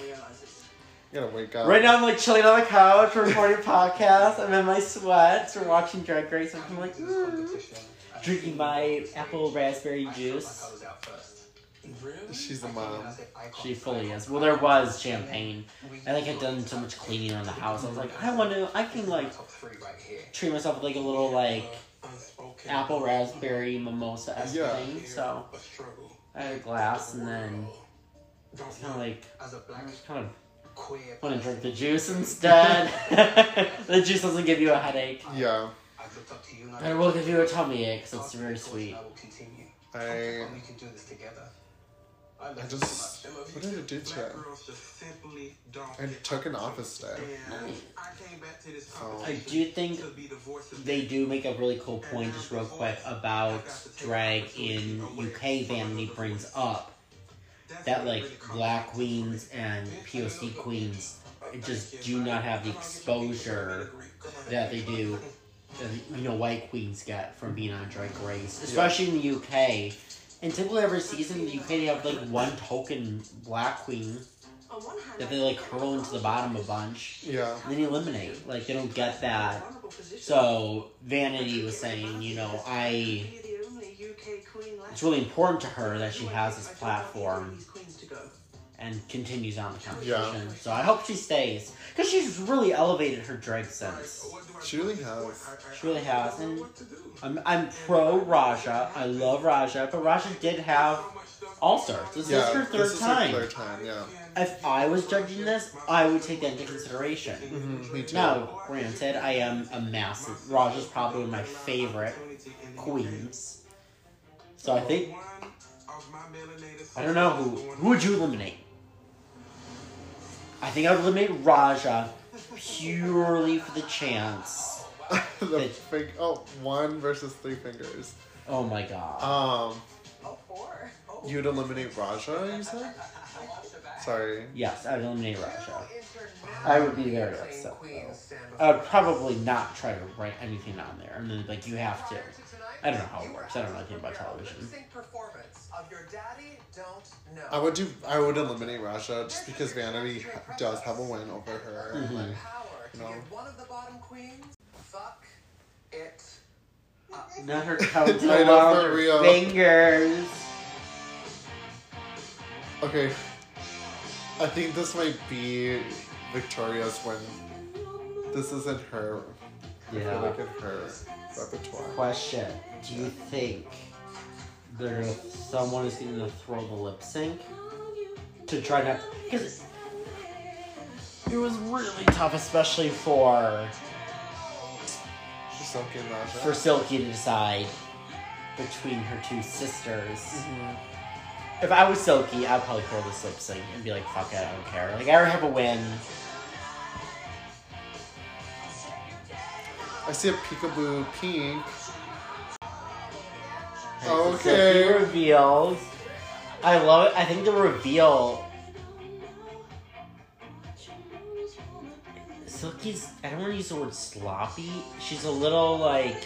You gotta wake up. Right now, I'm like chilling on the couch, recording a podcast. I'm in my sweats. We're watching Drag Race. I'm like mm, drinking my apple raspberry juice. She's a mom. She fully is. Well, there was champagne. I think I'd done so much cleaning around the house. I was like, I want to. I can like treat myself with like a little like apple raspberry mimosa esque Yeah. thing. So I had a glass, and then kind of like As a black I was kind of queer want to drink the juice instead. the juice doesn't give you a headache. Yeah. I've looked to you. And it will give you a tummy ache because it's very sweet. I will continue. I And we can do this together. I love I just so much. what did it do to Black it? girls just simply don't I took an office day. I came back to this So- I do think to be the voice of they do make a really cool point, just real quick, about drag in UK. Vanity brings up that like black queens and POC queens just do not have the exposure that they do, you know, white queens get from being on Drag Race, especially in the UK. And typically every season the UK have like one token black queen On one hand, that they like hurl into the bottom a bunch Yeah. and then eliminate. Like they don't get that. So Vanity was saying, you know, I Be the only UK queen left. it's really important to her that she has this I don't want platform these queens to go. and continues on the competition. Yeah. So I hope she stays because she's really elevated her drag sense. She really has. She really has, and I'm I'm pro Ra'Jah. I love Ra'Jah, but Ra'Jah did have All Stars. This Yeah. is her this third is time. Her third time. Yeah. If I was judging this, I would take that into consideration. hmm Me too. Now, granted, I am a massive. Ra'Jah's probably my favorite queens. So I think I don't know who who would you eliminate. I think I would eliminate Ra'Jah purely for the chance. the It- fig- oh, one versus three fingers. Oh my god. Um, Oh, four. Oh. you'd eliminate Ra'Jah. You said. Sorry. Yes, I would eliminate Ra'Jah. I would be very upset. Though. I would probably not try to write anything on there, and then like you have to. I don't know how it works. I don't know anything about television. performance of your daddy don't know. I would do. I would eliminate Ra'Jah just because Vanity does have a win over her. and, Mhm. like, Power to No. get one of the bottom queens. Fuck it. Not her toes I know, for real. fingers. Okay. I think this might be Victoria's win. This isn't her. I feel Yeah. like in her repertoire. Question: Do you think they're gonna, someone is going to throw the lip sync to try not? Because it was really tough, especially for Silky for Silky to decide between her two sisters. Mm-hmm. If I was Silky, I'd probably throw this lip sync and be like, "Fuck it, I don't care." Like I already have a win. I see a peekaboo pink. So Okay. Silky reveals. I love it. I think the reveal. Silky's. I don't want to use the word sloppy. She's a little like.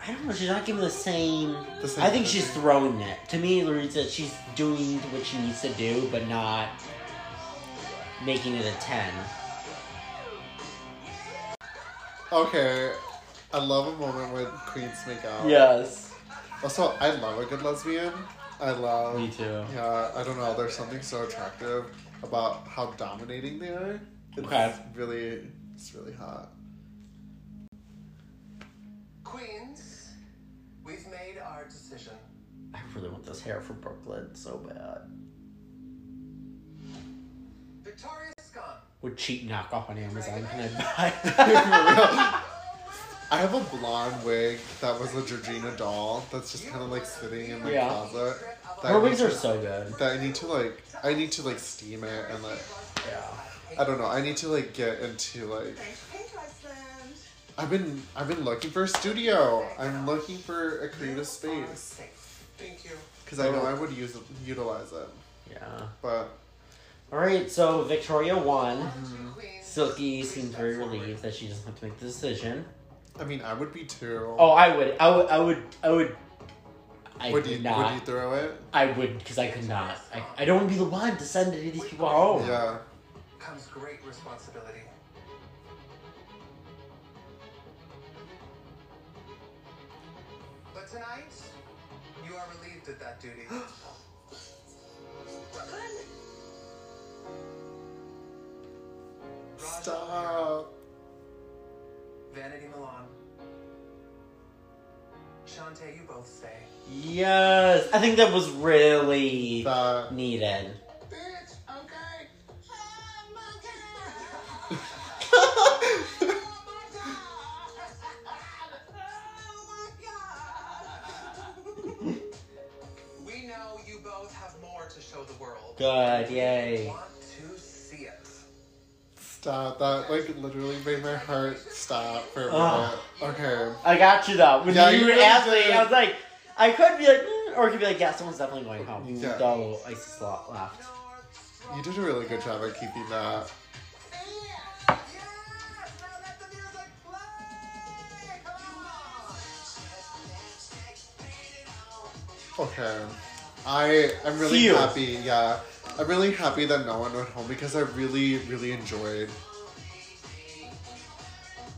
I don't know. She's not giving the same. The same I think she's throwing it. To me, it reads that she's doing what she needs to do, but not making it a ten. Okay. I love a moment when queens make out. Yes. Also, I love a good lesbian. I love. Me too. Yeah, I don't know. There's something so attractive about how dominating they are. It's Okay. really, it's really hot. Queens, we've made our decision. I really want this hair from Brooke Lynn so bad. Victoria Scone. Would cheap knockoff on Amazon? Can I buy? I have a blonde wig that was a Georgina doll that's just kind of like sitting in my Yeah. closet. That Her I need wigs are to- so good. That I need to like, I need to like steam it and like, Yeah. I don't know. I need to like get into like. Pink Iceland. I've been I've been looking for a studio. I'm looking for a creative space. Thank you. Because I know I would use it, utilize it. Yeah. But All right, so Victoria won. Mm-hmm. Silky seems very relieved that she doesn't have to make the decision. I mean, I would be too. Oh, I would, I would, I would, I would. I would would you not. would you throw it? I would, because I could not. I, I don't want to be the one to send any of these people home. Yeah. Comes great responsibility. But tonight, you are relieved of that duty. Ra'Jah Stop. Vanity Milan. Shantay, you both stay. Yes, I think that was really That needed. Bitch, okay. We know you both have more to show the world. Good, yay. Stop. That like literally made my heart stop for a minute. Okay. I got you though. When Yeah, you, you really asked did. I was like, I could be like, mm, or it could be like, yeah, someone's definitely going home. Yeah. Though Icesis lo- left. You did a really good job at keeping that. Okay. I I'm really happy, yeah. I'm really happy that no one went home because I really, really enjoyed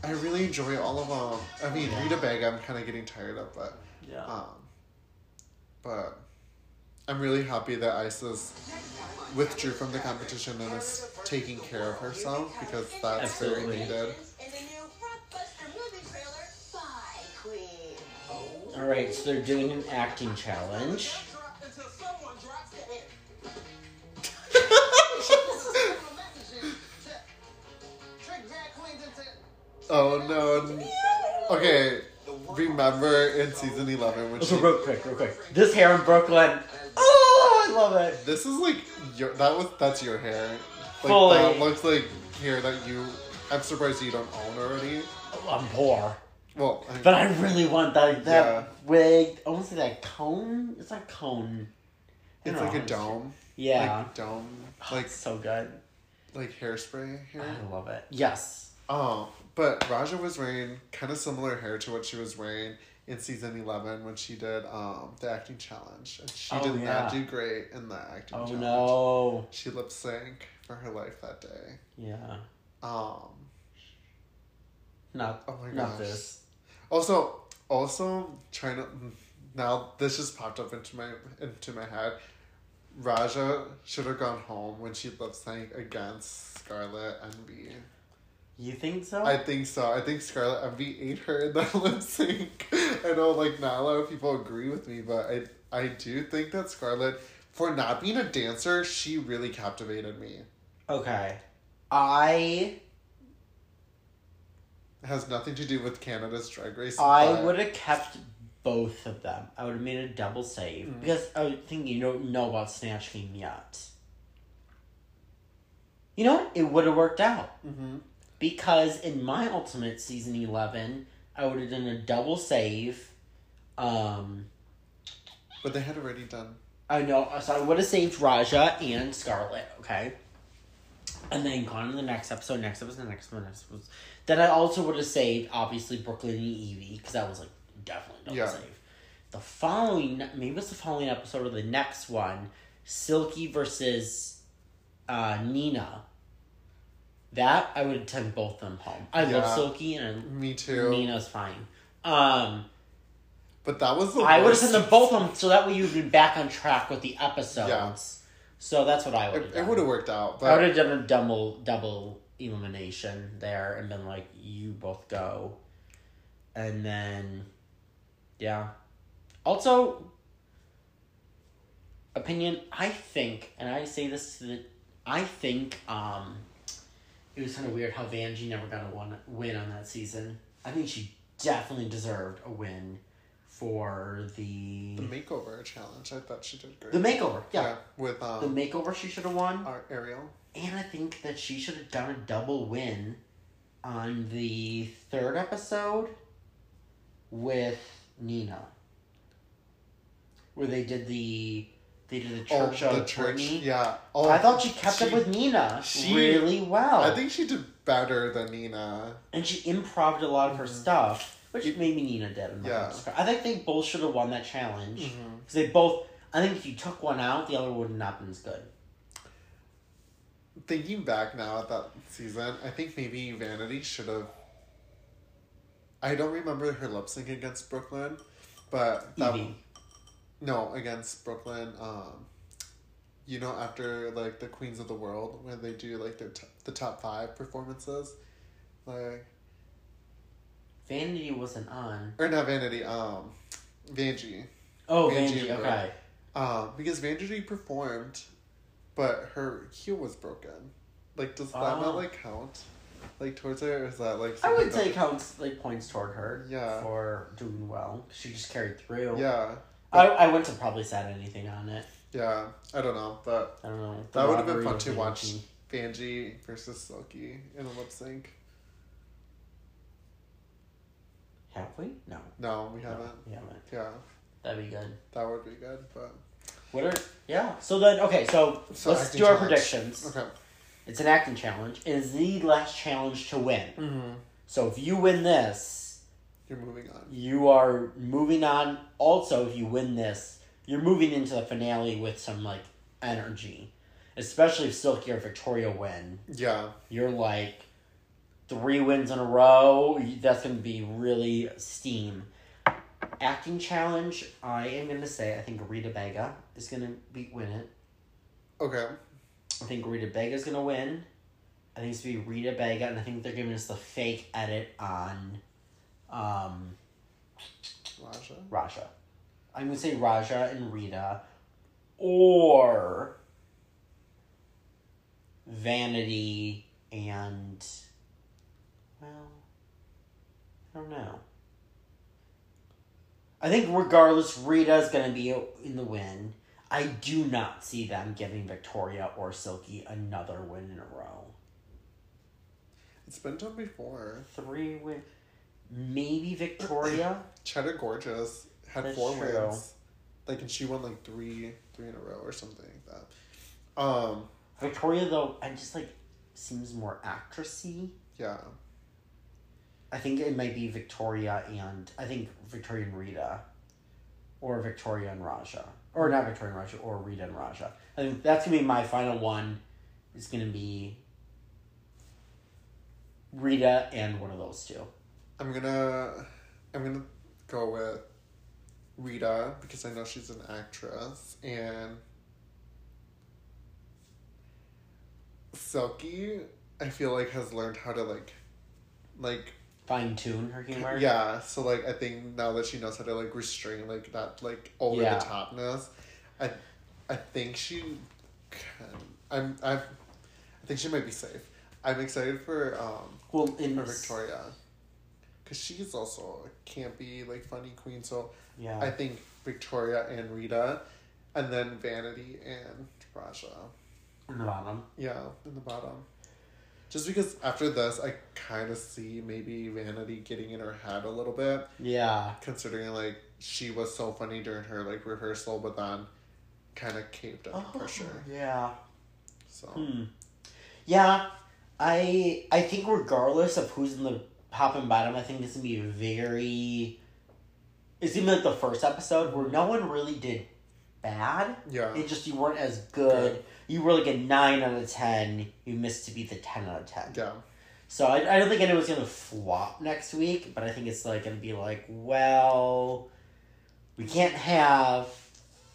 I really enjoy all of them. I mean, Yeah. Rita Baga, I'm kind of getting tired of, but Yeah. um, but I'm really happy that Icesis withdrew from the competition and is taking care of herself because that's Absolutely. very needed. In the new blockbuster movie trailer, Spy Queen. All right, so they're doing an acting challenge. Oh no! Okay, remember in season eleven when she real quick, real quick. This hair in Brooke Lynn. Oh, I love it. This is like your that was that's your hair. Like Fully. that looks like hair that you. I'm surprised you don't own already. I'm poor, Well, I, but I really want that that Yeah. wig. I want to say that cone. It's like cone. It's don't like a dome. Yeah, oh, Like dome. like Like so good. like hairspray hair. I love it. Yes. Oh, but Ra'Jah was wearing kind of similar hair to what she was wearing in season eleven when she did um the acting challenge. And she Oh, did yeah. not do great in the acting Oh challenge. no. She lip sync for her life that day. Yeah. Um. Not. Oh my Not gosh. this. Also, also trying to now this just popped up into my into my head. Ra'Jah should have gone home when she lip sync against Scarlet Envy. You think so? I think so. I think Scarlet Envy ate her in that lip sync. I know, like not a lot of people agree with me, but I I do think that Scarlet, for not being a dancer, she really captivated me. okay. I It has nothing to do with Canada's Drag Race. I but- would have kept both of them. I would have made a double save Mm. because I think you don't know about Snatch Game yet. You know what? It would have worked out Mhm. Because in my ultimate season eleven, I would have done a double save. Um, But they had already done. I know, so I would have saved Ra'Jah and Scarlet, okay? And then gone to the next episode, next episode, next episode, next episode. Then I also would have saved, obviously, Brooke Lynn and Yvie, because that was, like, definitely double Yeah. save. The following, maybe it's the following episode or the next one, Silky versus uh, Nina. That, I would have taken both of them home. I love Yeah. Silky, and Me too. Nina's fine. Um, But that was the I would have sent them both of them so that way you'd be back on track with the episodes. Yeah. So that's what I would have It, it would have worked out, But... I would have done a double double elimination there and been like, you both go. And then yeah. Also opinion, I think, and I say this to the I think um it was kind of weird how Vanjie never got a one win on that season. I think she definitely deserved a win for the the makeover challenge. I thought she did great. the makeover. Yeah. with The um, makeover she should have won. our Ariel. And I think that she should have done a double win on the third episode with Nina. where they did the they did the Oh, church the of church. Yeah. Oh, I thought she kept up with Nina she- really well. I think she did better than Nina. and she improved a lot of her stuff, which maybe Nina did. I'm not Mm-hmm. Yeah. I think they both should have won that challenge because Mhm. they both. I think if you took one out, the other would not have not been as good. Thinking back now at that season, I think maybe Vanity should have. I don't remember her lip sync against Brooke Lynn, but that Yvie. No against Brooke Lynn. Um, you know, after like the Queens of the World, where they do like their t- the top five performances, like Vanity wasn't on. or not Vanity, um, Vanjie. Oh, Vanjie Vanjie. Okay. Um, because Vanjie performed, but her heel was broken. Like, does that not Oh. like count? Like towards her, or is that like? I would say that- counts like points toward her. Yeah. For doing well, she just carried through. Yeah, I I wouldn't have probably said anything on it. yeah. I don't know, but I don't know. that would have been fun to watch. Vanjie versus Silky in a lip sync. Have we? No. No, we haven't. we haven't. Yeah, That'd be good. that would be good, but What are yeah? So then okay, so, So let's do our challenge. predictions. okay. It's an acting challenge. It is the last challenge to win. Mm-hmm. So if you win this, You're moving on. you are moving on. Also, if you win this, you're moving into the finale with some like energy. Especially if Silky or Victoria win. Yeah, You're like three wins in a row. That's going to be really steam. Acting challenge, I am going to say I think Rita Baga is going to be win it. okay. I think Rita Baga is going to win. I think it's to be Rita Baga, and I think they're giving us the fake edit on um, Ra'Jah. Ra'Jah. I'm going to say Ra'Jah and Rita. Or Vanity and. Well, I don't know. I think regardless, Rita's going to be in the win. I do not see them giving Victoria or Silky another win in a row. It's been done before. Three win. Maybe Victoria. Cheddar Gorgeous had That's four true. wins. Like, and she won like three, three in a row or something like that. Um, Victoria though, I just like seems more actressy. yeah. I think it might be Victoria and I think Victoria and Rita, or Victoria and Ra'Jah, or not Victoria and Ra'Jah, or Rita and Ra'Jah. I think that's gonna be my final one. Is gonna be Rita and one of those two. I'm gonna, I'm gonna go with Rita because I know she's an actress and Silky. I feel like has learned how to like, like Fine tune her humor. yeah. So like I think now that she knows how to like restrain like that like over Yeah. the topness, I, I think she can. I'm I've I think she might be safe. I'm excited for um Well, in for Victoria. Because she's also a campy, like, funny queen. So Yeah. I think Victoria and Rita, and then Vanity and Ra'Jah. in the bottom. Yeah, in the bottom. Just because after this, I kind of see maybe Vanity getting in her head a little bit, Yeah. considering, like, she was so funny during her, like, rehearsal, but then kind of caved under pressure. Yeah. So, Hmm. Yeah, I I think regardless of who's in the top and bottom, I think it's gonna be very. It's be like the first episode where no one really did bad. yeah. It just you weren't as good. You were like a nine out of ten. You missed to be the ten out of ten. Yeah. So I, I don't think anyone's gonna flop next week, but I think it's like gonna be like, well, we can't have,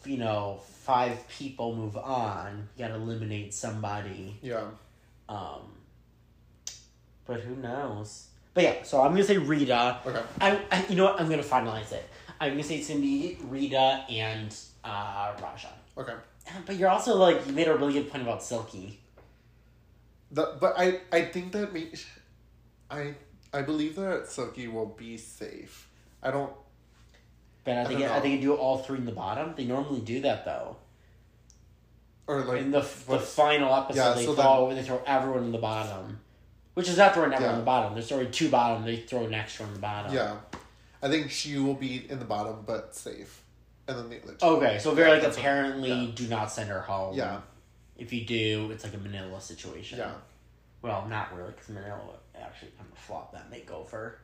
you know, five people move on. You gotta eliminate somebody. Yeah. Um, but who knows? But yeah, so I'm gonna say Rita. Okay. I, I you know what? I'm gonna finalize it. I'm gonna say it's gonna be Rita and uh, Ra'Jah. Okay. But you're also like you made a really good point about Silky. The, but I, I think that me, I I believe that Silky will be safe. I don't But I I think I, know. think you do all three in the bottom. They normally do that though. or like in the the final episode, Yeah, they so throw they throw everyone in the bottom, which is not throwing everyone Yeah. the bottom. There's already two bottom. They throw an extra in the bottom. yeah, I think she will be in the bottom but safe. and then the other two. Okay, so very like That's what- apparently yeah. do not send her home. Yeah. If you do, it's like a Manila situation. Yeah. Well, not really, because Manila actually kind of flopped that makeover.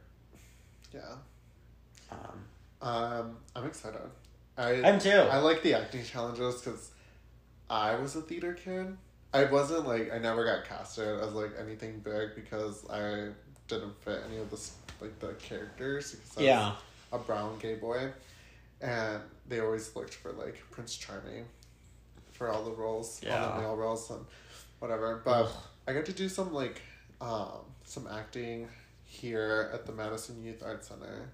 Yeah. Um, Um, I'm excited. I I'm too. I like the acting challenges because I was a theater kid. I wasn't like I never got casted as like anything big because I didn't fit any of the like the characters. Because I was Yeah. a brown gay boy, and they always looked for like Prince Charming for all the roles, all the male roles and whatever. But I got to do some like um some acting here at the Madison Youth Arts Center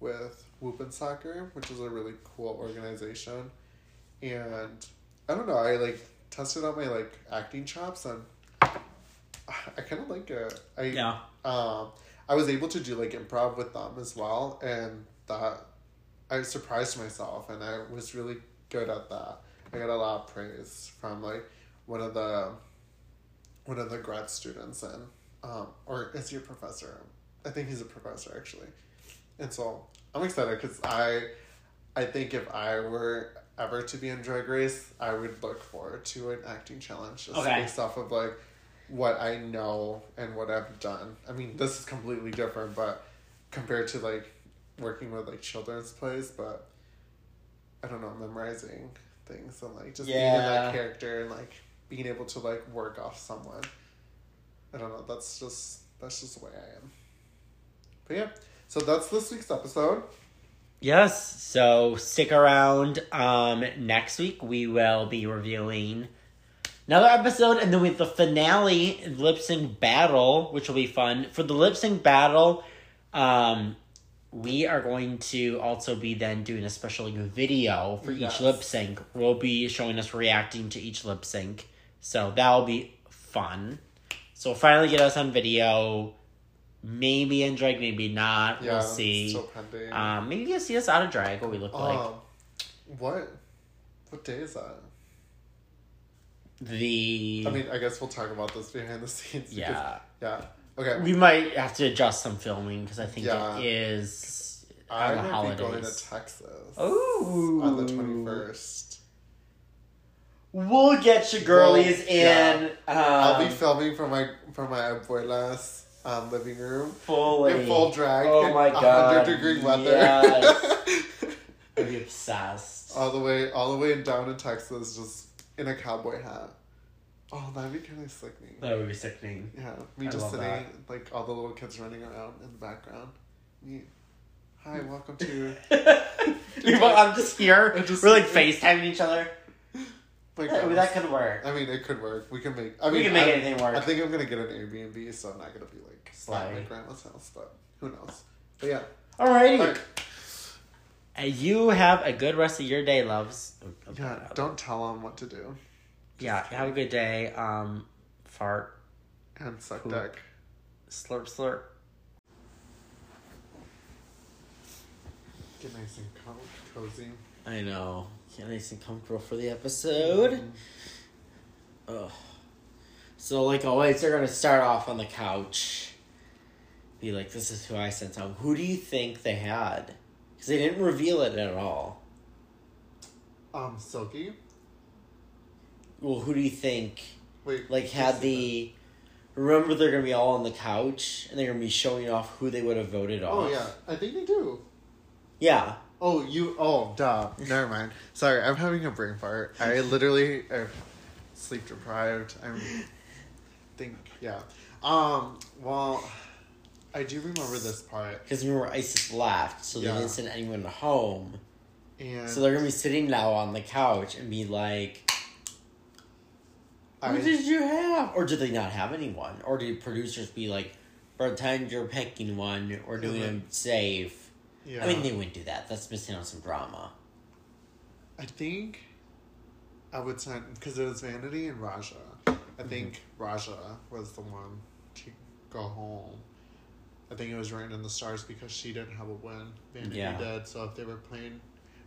with Whoop and Soccer, which is a really cool organization. And I don't know, I like tested out my like acting chops and I kind of like it. I Yeah. Um, I was able to do like improv with them as well, and that I surprised myself, and I was really good at that. I got a lot of praise from like one of the one of the grad students, and um, or is he a professor? I think he's a professor actually, and so I'm excited because I I think if I were ever to be in Drag Race, I would look forward to an acting challenge just Okay. based off of like what I know and what I've done. I mean, this is completely different, but compared to like working with like children's plays, but I don't know, memorizing things and like just being in that character and like being able to like work off someone. I don't know. That's just that's just the way I am. But yeah, so that's this week's episode. Yes, so stick around. Um, next week we will be reviewing another episode, and then we have the finale lip sync battle, which will be fun. For the lip sync battle, um, we are going to also be then doing a special video for Yes. each lip sync. We'll be showing us reacting to each lip sync, so that'll be fun. So finally get us on video. Maybe in drag, maybe not. Yeah, we'll see. Um, maybe you'll see us out of drag, what we look like. Um, what what day is that? The I mean, I guess we'll talk about this behind the scenes. because- Yeah. yeah. Okay. we might have to adjust some filming because I think Yeah. it is I on the might holidays. be going to Texas. Ooh. On the twenty first. We'll get you girlies Well, in. yeah. Um, I'll be filming for my for my abuela's um, living room. fully In full drag. Oh my god! 100 degree weather. Yes. I'd be obsessed. all the way all the way down in Texas, just in a cowboy hat. Oh, that'd be kind of sickening. That would be sickening. Yeah, me I just sitting, that. like all the little kids running around in the background. Me, hi, welcome to. People, I'm just here. Just- We're like FaceTiming each other. My That, goodness. that could work. I mean, it could work. We can make. I We mean, can make I, anything work. I think I'm gonna get an Airbnb, so I'm not gonna be like at my grandma's house, but who knows? But yeah. Alrighty. Alright. And you have a good rest of your day, loves. Oh, Yeah. Don't tell them what to do Yeah, have a good day. Um, fart, and suck Cool. dick. slurp, slurp. Get nice and co- cozy. I know. Get nice and comfortable for the episode. Ugh. So, like always, they're gonna start off on the couch. Be like, "This is who I sent home." Who do you think they had? Because they didn't reveal it at all. Um, Silky. Well, who do you think? Wait. Like, had the. Remember, they're gonna be all on the couch, and they're gonna be showing off who they would have voted off. Oh yeah, I think they do. Yeah. Oh, you. Oh, duh. Never mind. Sorry, I'm having a brain fart. I literally am sleep deprived. I'm. Think yeah. Um. Well, I do remember this part, Because remember, Icesis left, so they Yeah. didn't send anyone home. and So they're gonna be sitting now on the couch and be like, "Who I, did you have?" Or did they not have anyone? Or did producers be like, "Pretend you're picking one or doing them safe"? Yeah. I mean, they wouldn't do that. That's missing on some drama. I think I would send because it was Vanity and Ra'Jah. I Mm-hmm. think Ra'Jah was the one to go home. I think it was written in the stars because she didn't have a win. Vanity Yeah. did. So if they were playing,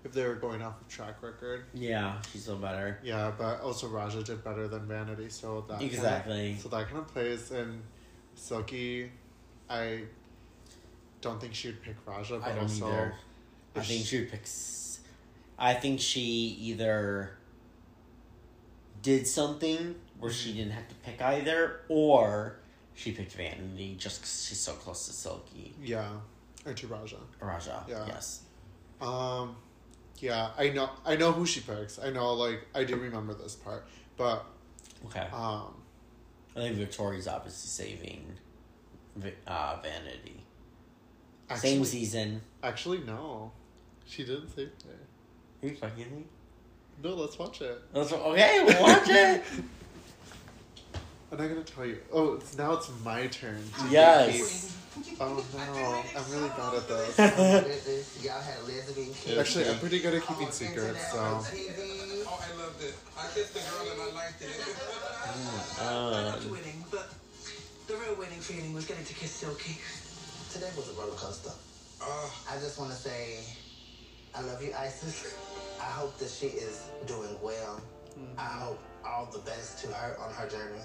if they were going off of track record, Yeah, she's still better. yeah. But also Ra'Jah did better than Vanity, so that Exactly. so that kind of plays. And Silky, I don't think she would pick Ra'Jah, but I don't also either. I think she- would pick. S- I think she either did something where she didn't have to pick either, or she picked Vanity just because she's so close to Silky. Yeah. Or to Ra'Jah. Ra'Jah, Yeah. yes. Um, yeah, I know. I know who she picks. I know, like, I do remember this part, but Okay. um, I think Victoria's obviously saving uh, Vanity. Actually, Same season. Actually, no, she didn't save her. Are you fucking me? No, let's watch it. Let's- Okay, we'll watch it. I'm not gonna tell you. Oh, it's, now it's my turn. to Yes. Oh no, I'm really bad at this. Y'all had lesbian kids. Actually, I'm pretty good at keeping secrets, so. Oh, I loved it. I kissed the girl and I liked it. I loved Um, winning, but the real winning feeling was getting to kiss Silky. Today was a roller coaster. Uh, I just want to say, I love you, Icesis. I hope that she is doing well. I hope all the best to her on her journey.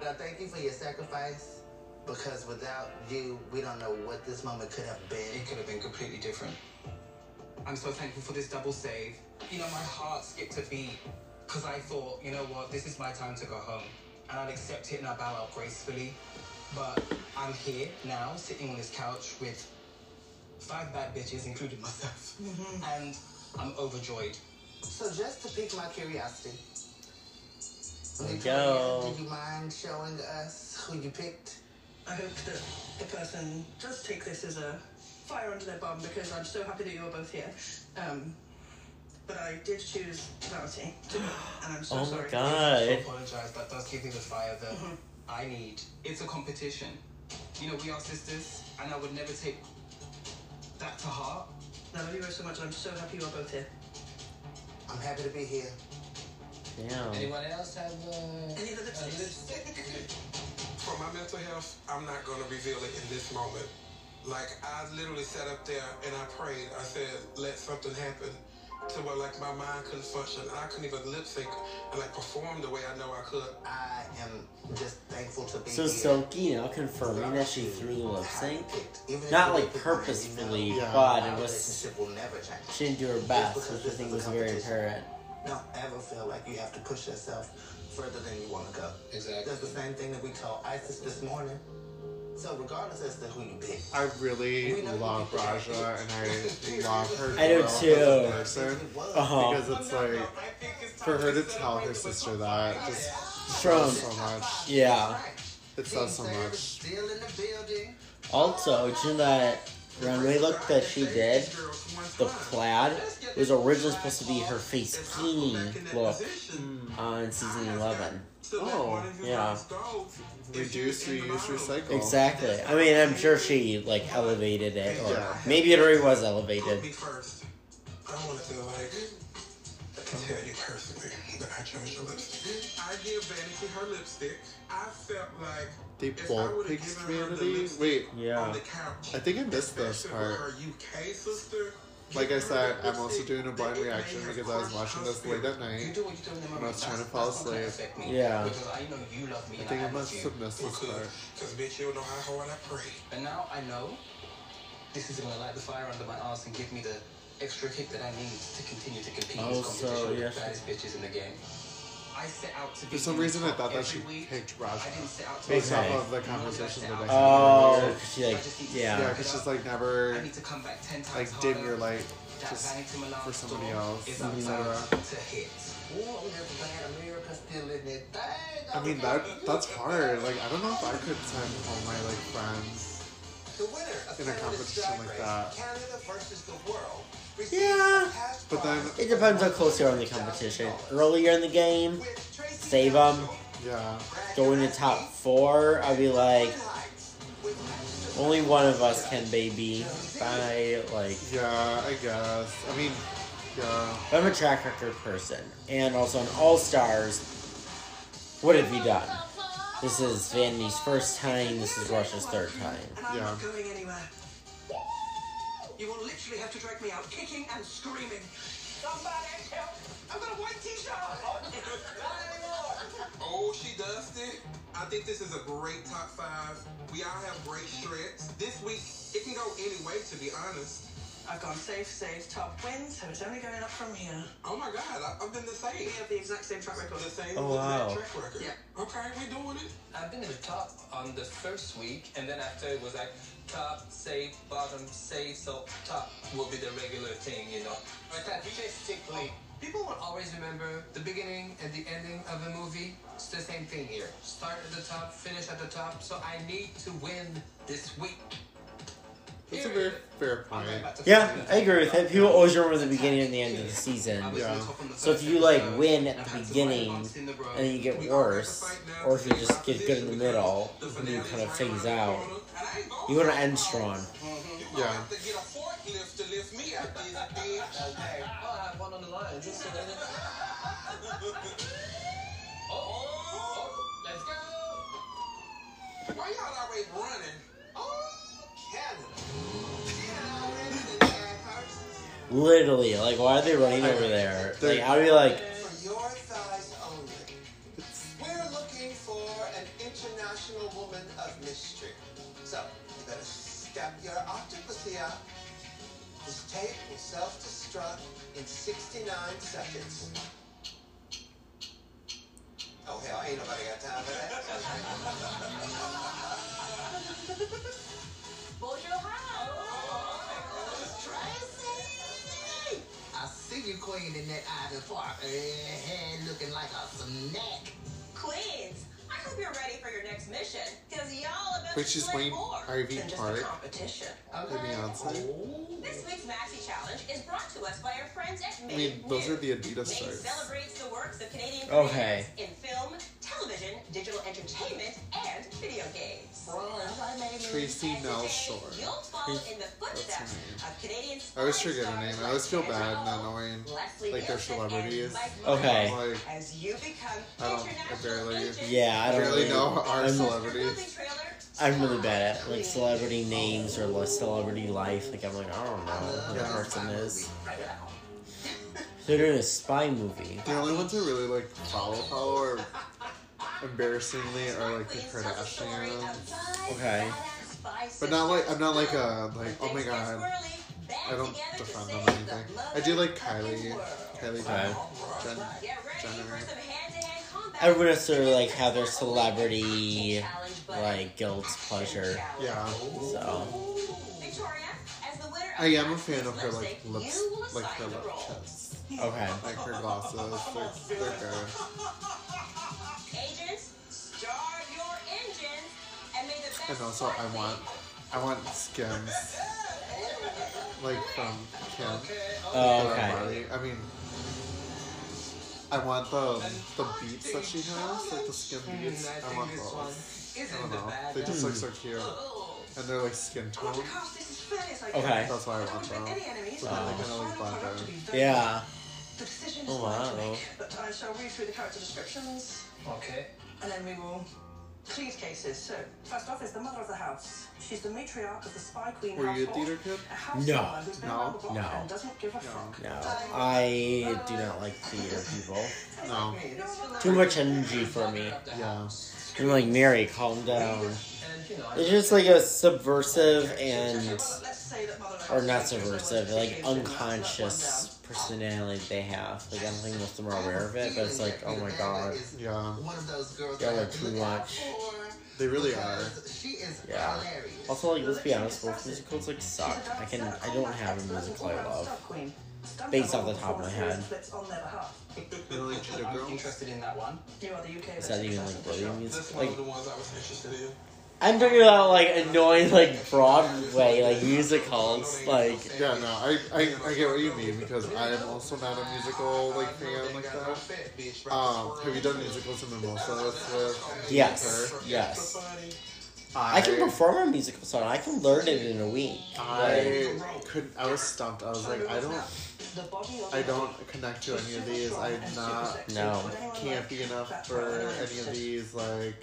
And I thank you for your sacrifice because without you, we don't know what this moment could have been. It could have been completely different. I'm so thankful for this double save. You know, my heart skipped a beat because I thought, you know what, this is my time to go home. And I'd accept it and I'd bow out gracefully. But I'm here now, sitting on this couch with five bad bitches, including myself. And I'm overjoyed. So just to pique my curiosity, There we Victoria, go. do you mind showing us who you picked? I hope that the person does take this as a fire under their bum because I'm so happy that you're both here. Um, but I did choose Verity, and I'm so Oh my sorry. God. I apologize. That does give me the fire that I need. It's a competition. You know, we are sisters, and I would never take that to heart. I love you both so much, I'm so happy you're both here. I'm happy to be here. Damn. Anyone else have uh, Any other a lipstick? for my mental health, I'm not going to reveal it in this moment. Like, I literally sat up there and I prayed. I said, let something happen to where, like, my mind couldn't function. I couldn't even lip sync and, like, perform the way I know I could. I am just thankful to be So here. Silky now confirming that she threw the lip sync. Not like pick my purposefully, but it was will never change. she didn't do her best, which I think was very apparent. Don't ever feel like you have to push yourself further than you want to go. Exactly. That's the same thing that we told Icesis this morning. So regardless as to who you pick, I really love Ra'Jah and I love her. I do growth too. As a person Uh-huh. because it's like for her to tell her sister that just From so much. yeah. It says so Team Sarah is much. still in the building. Also, do you know that runway look that she did, the plaid, was originally supposed to be her face painting look on season 11. Oh, yeah. Reduce, reuse, recycle. Exactly. I mean, I'm sure she like elevated it, or Yeah. maybe it already was Put elevated. me first. I want to feel like I can tell you personally that I chose your lipstick. I give Vanity her lipstick. I felt like They if I both would've picked given her the Vanity. Wait, on Yeah. the couch, I think I missed this part. her UK sister, Like I said, I'm also doing a blind reaction because I was watching this late at night. You do what you do in the moment. I was trying to fall that's not gonna asleep. Yeah. Because I know you love me I think I must you. have missed this Because, part. because bitch, you don't know how hard I pray. And now I know this is gonna light the fire under my ass and give me the extra kick that I need to continue to compete in Oh, this so, competition with the baddest bitches in the game. I set out to be For some reason, I thought that every she week. picked I Ra'Jah didn't set out to based Okay. off of the Nor did I conversation set that I had Oh, earlier. 'cause she like, just yeah. Yeah, because she's like never I need to come back ten times like dim your light just for somebody else. Is about to hit. Ooh, everybody, America still in that. I mean that that's hard. Like I don't know if I could send all my like friends. The winner of in a competition like that. Canada versus the world. Receives Yeah. But then- It depends how close you are in the competition. Earlier in the game, save them. Yeah. Going to top four, I'd be like, only one of us can, baby. Bye. Like, Yeah, I guess. I mean, yeah. I'm a track record person, and also an All Stars. What have you done? This is Vanity's first time. This is Russia's third time. Yeah. Not going anywhere. You will literally have to drag me out kicking and screaming. Somebody help! I've got a white t-shirt on! Not anymore! Oh, she does it. I think this is a great top five. We all have great strengths. This week, it can go any way, to be honest. I've gone safe, safe, top win, so it's only going up from here. Oh my God, I, I've been the same. We have the exact same track record. The same Oh, exact wow. track record. Yeah. Okay, we're doing it. I've been in the top on the first week, and then after it was like top, safe, bottom, safe, so top will be the regular thing, you know. Statistically, people won't always remember the beginning and the ending of a movie. It's the same thing here. Start at the top, finish at the top, so I need to win this week. That's a very fair point. Yeah, I agree with it. People always remember the beginning and the end of the season. Yeah. on top on the So if you like win at the beginning fight bumps in the road. and then you get worse, or if you just get good in the middle and you kind of phase out, you want to end strong. Mm-hmm. You Yeah. have to get a Literally, like, why are they running over there? Like, how do you like, For your thighs only. We're looking for an international woman of mystery. So, you better step your octopus here. This tape will self-destruct in 69 seconds. Oh, hell, ain't nobody got time for that. Bonjour, how? See you, Queen, in that Ivy Park. Head looking like a snack. Queens, I hope you're ready for your next mission, because y'all about Wait, to she's split playing more Ivy Than just a Park. competition. The Beyonce. Oh. This week's Maxi Challenge is brought to us by our friends at I Made mean, those New. are the Adidas Made shirts. celebrates the works of Canadian oh, Okay. creators in film, television, digital entertainment, and video games. Traci Melchor. You'll follow Tracy- in the footsteps of Canadian I always spy forget her stars name. I always feel bad Sandra not knowing Leslie like their Nielsen, and celebrities. Okay. Like, As you become I don't- I barely- agents yeah, I I don't barely really know our I'm- celebrities. I'm really bad at like celebrity names or celebrity life. Like I'm like I don't know who the person is. They're doing a spy movie. The only ones I really like follow follow are embarrassingly are like the Kardashians. Okay. But not like I'm not like a like oh my god I don't defend them or anything. I do like Kylie Kylie Okay. Jen, Get ready Jenner. for some hand-to-hand combat. Everyone has to like have their celebrity like guilt pleasure. Yeah. So Victoria, as the winner of I am a fan of her like lips you will like her the lip role. Kiss. okay. Like her glasses. They're, they're good. Agents, start your engines and may the best And also I want I want skims. Like from Kim. Oh, okay. Barbie. I mean I want the the beats that she has, like the skin beats. I want those. I don't know. They just look so cute. And they're like skin tone. Podcast, this is fair. It's like Okay. That's why I I want them. expect So then they can always blend in. Yeah. The decision is Oh, mine to make, but I shall read through the character descriptions, Okay. and then we will plead cases. So, first off is the mother of the house. She's the matriarch of the spy queen Were you a household. theater kid? A house No. woman who's been No. around the block No. and doesn't give a fuck. No, I do not like theater people. No. Too much energy for me. Yeah. I'm like Mary, calm down. And you know, It's just like a subversive and Let's say that mother of the or not subversive, like who's taken that unconscious personality they have. Like I don't think most of them are aware of it, but it's like, oh my god, Yeah. One of those girls y'all I are have to too much. They really are. She is Yeah. hilarious. Also, like let's be honest, most musicals like suck. I can, I don't have a musical I love. Based off the top of my head. You don't like I'm Girls? interested in that one. You are the UK Is that even like really a That's musical? one Like of the ones I was interested in. I'm talking about like annoying like Broadway like musicals. Like Yeah, no, I, I, I get what you mean because I am also not a musical like fan like that. Um, have you done musicals in Mimosa with, yes, her? yes. I can perform a musical song. I can learn it in a week. Like, I could. I was stumped. I was like, I don't. I don't connect to any of these. I'm not No. campy enough for any of these. Like,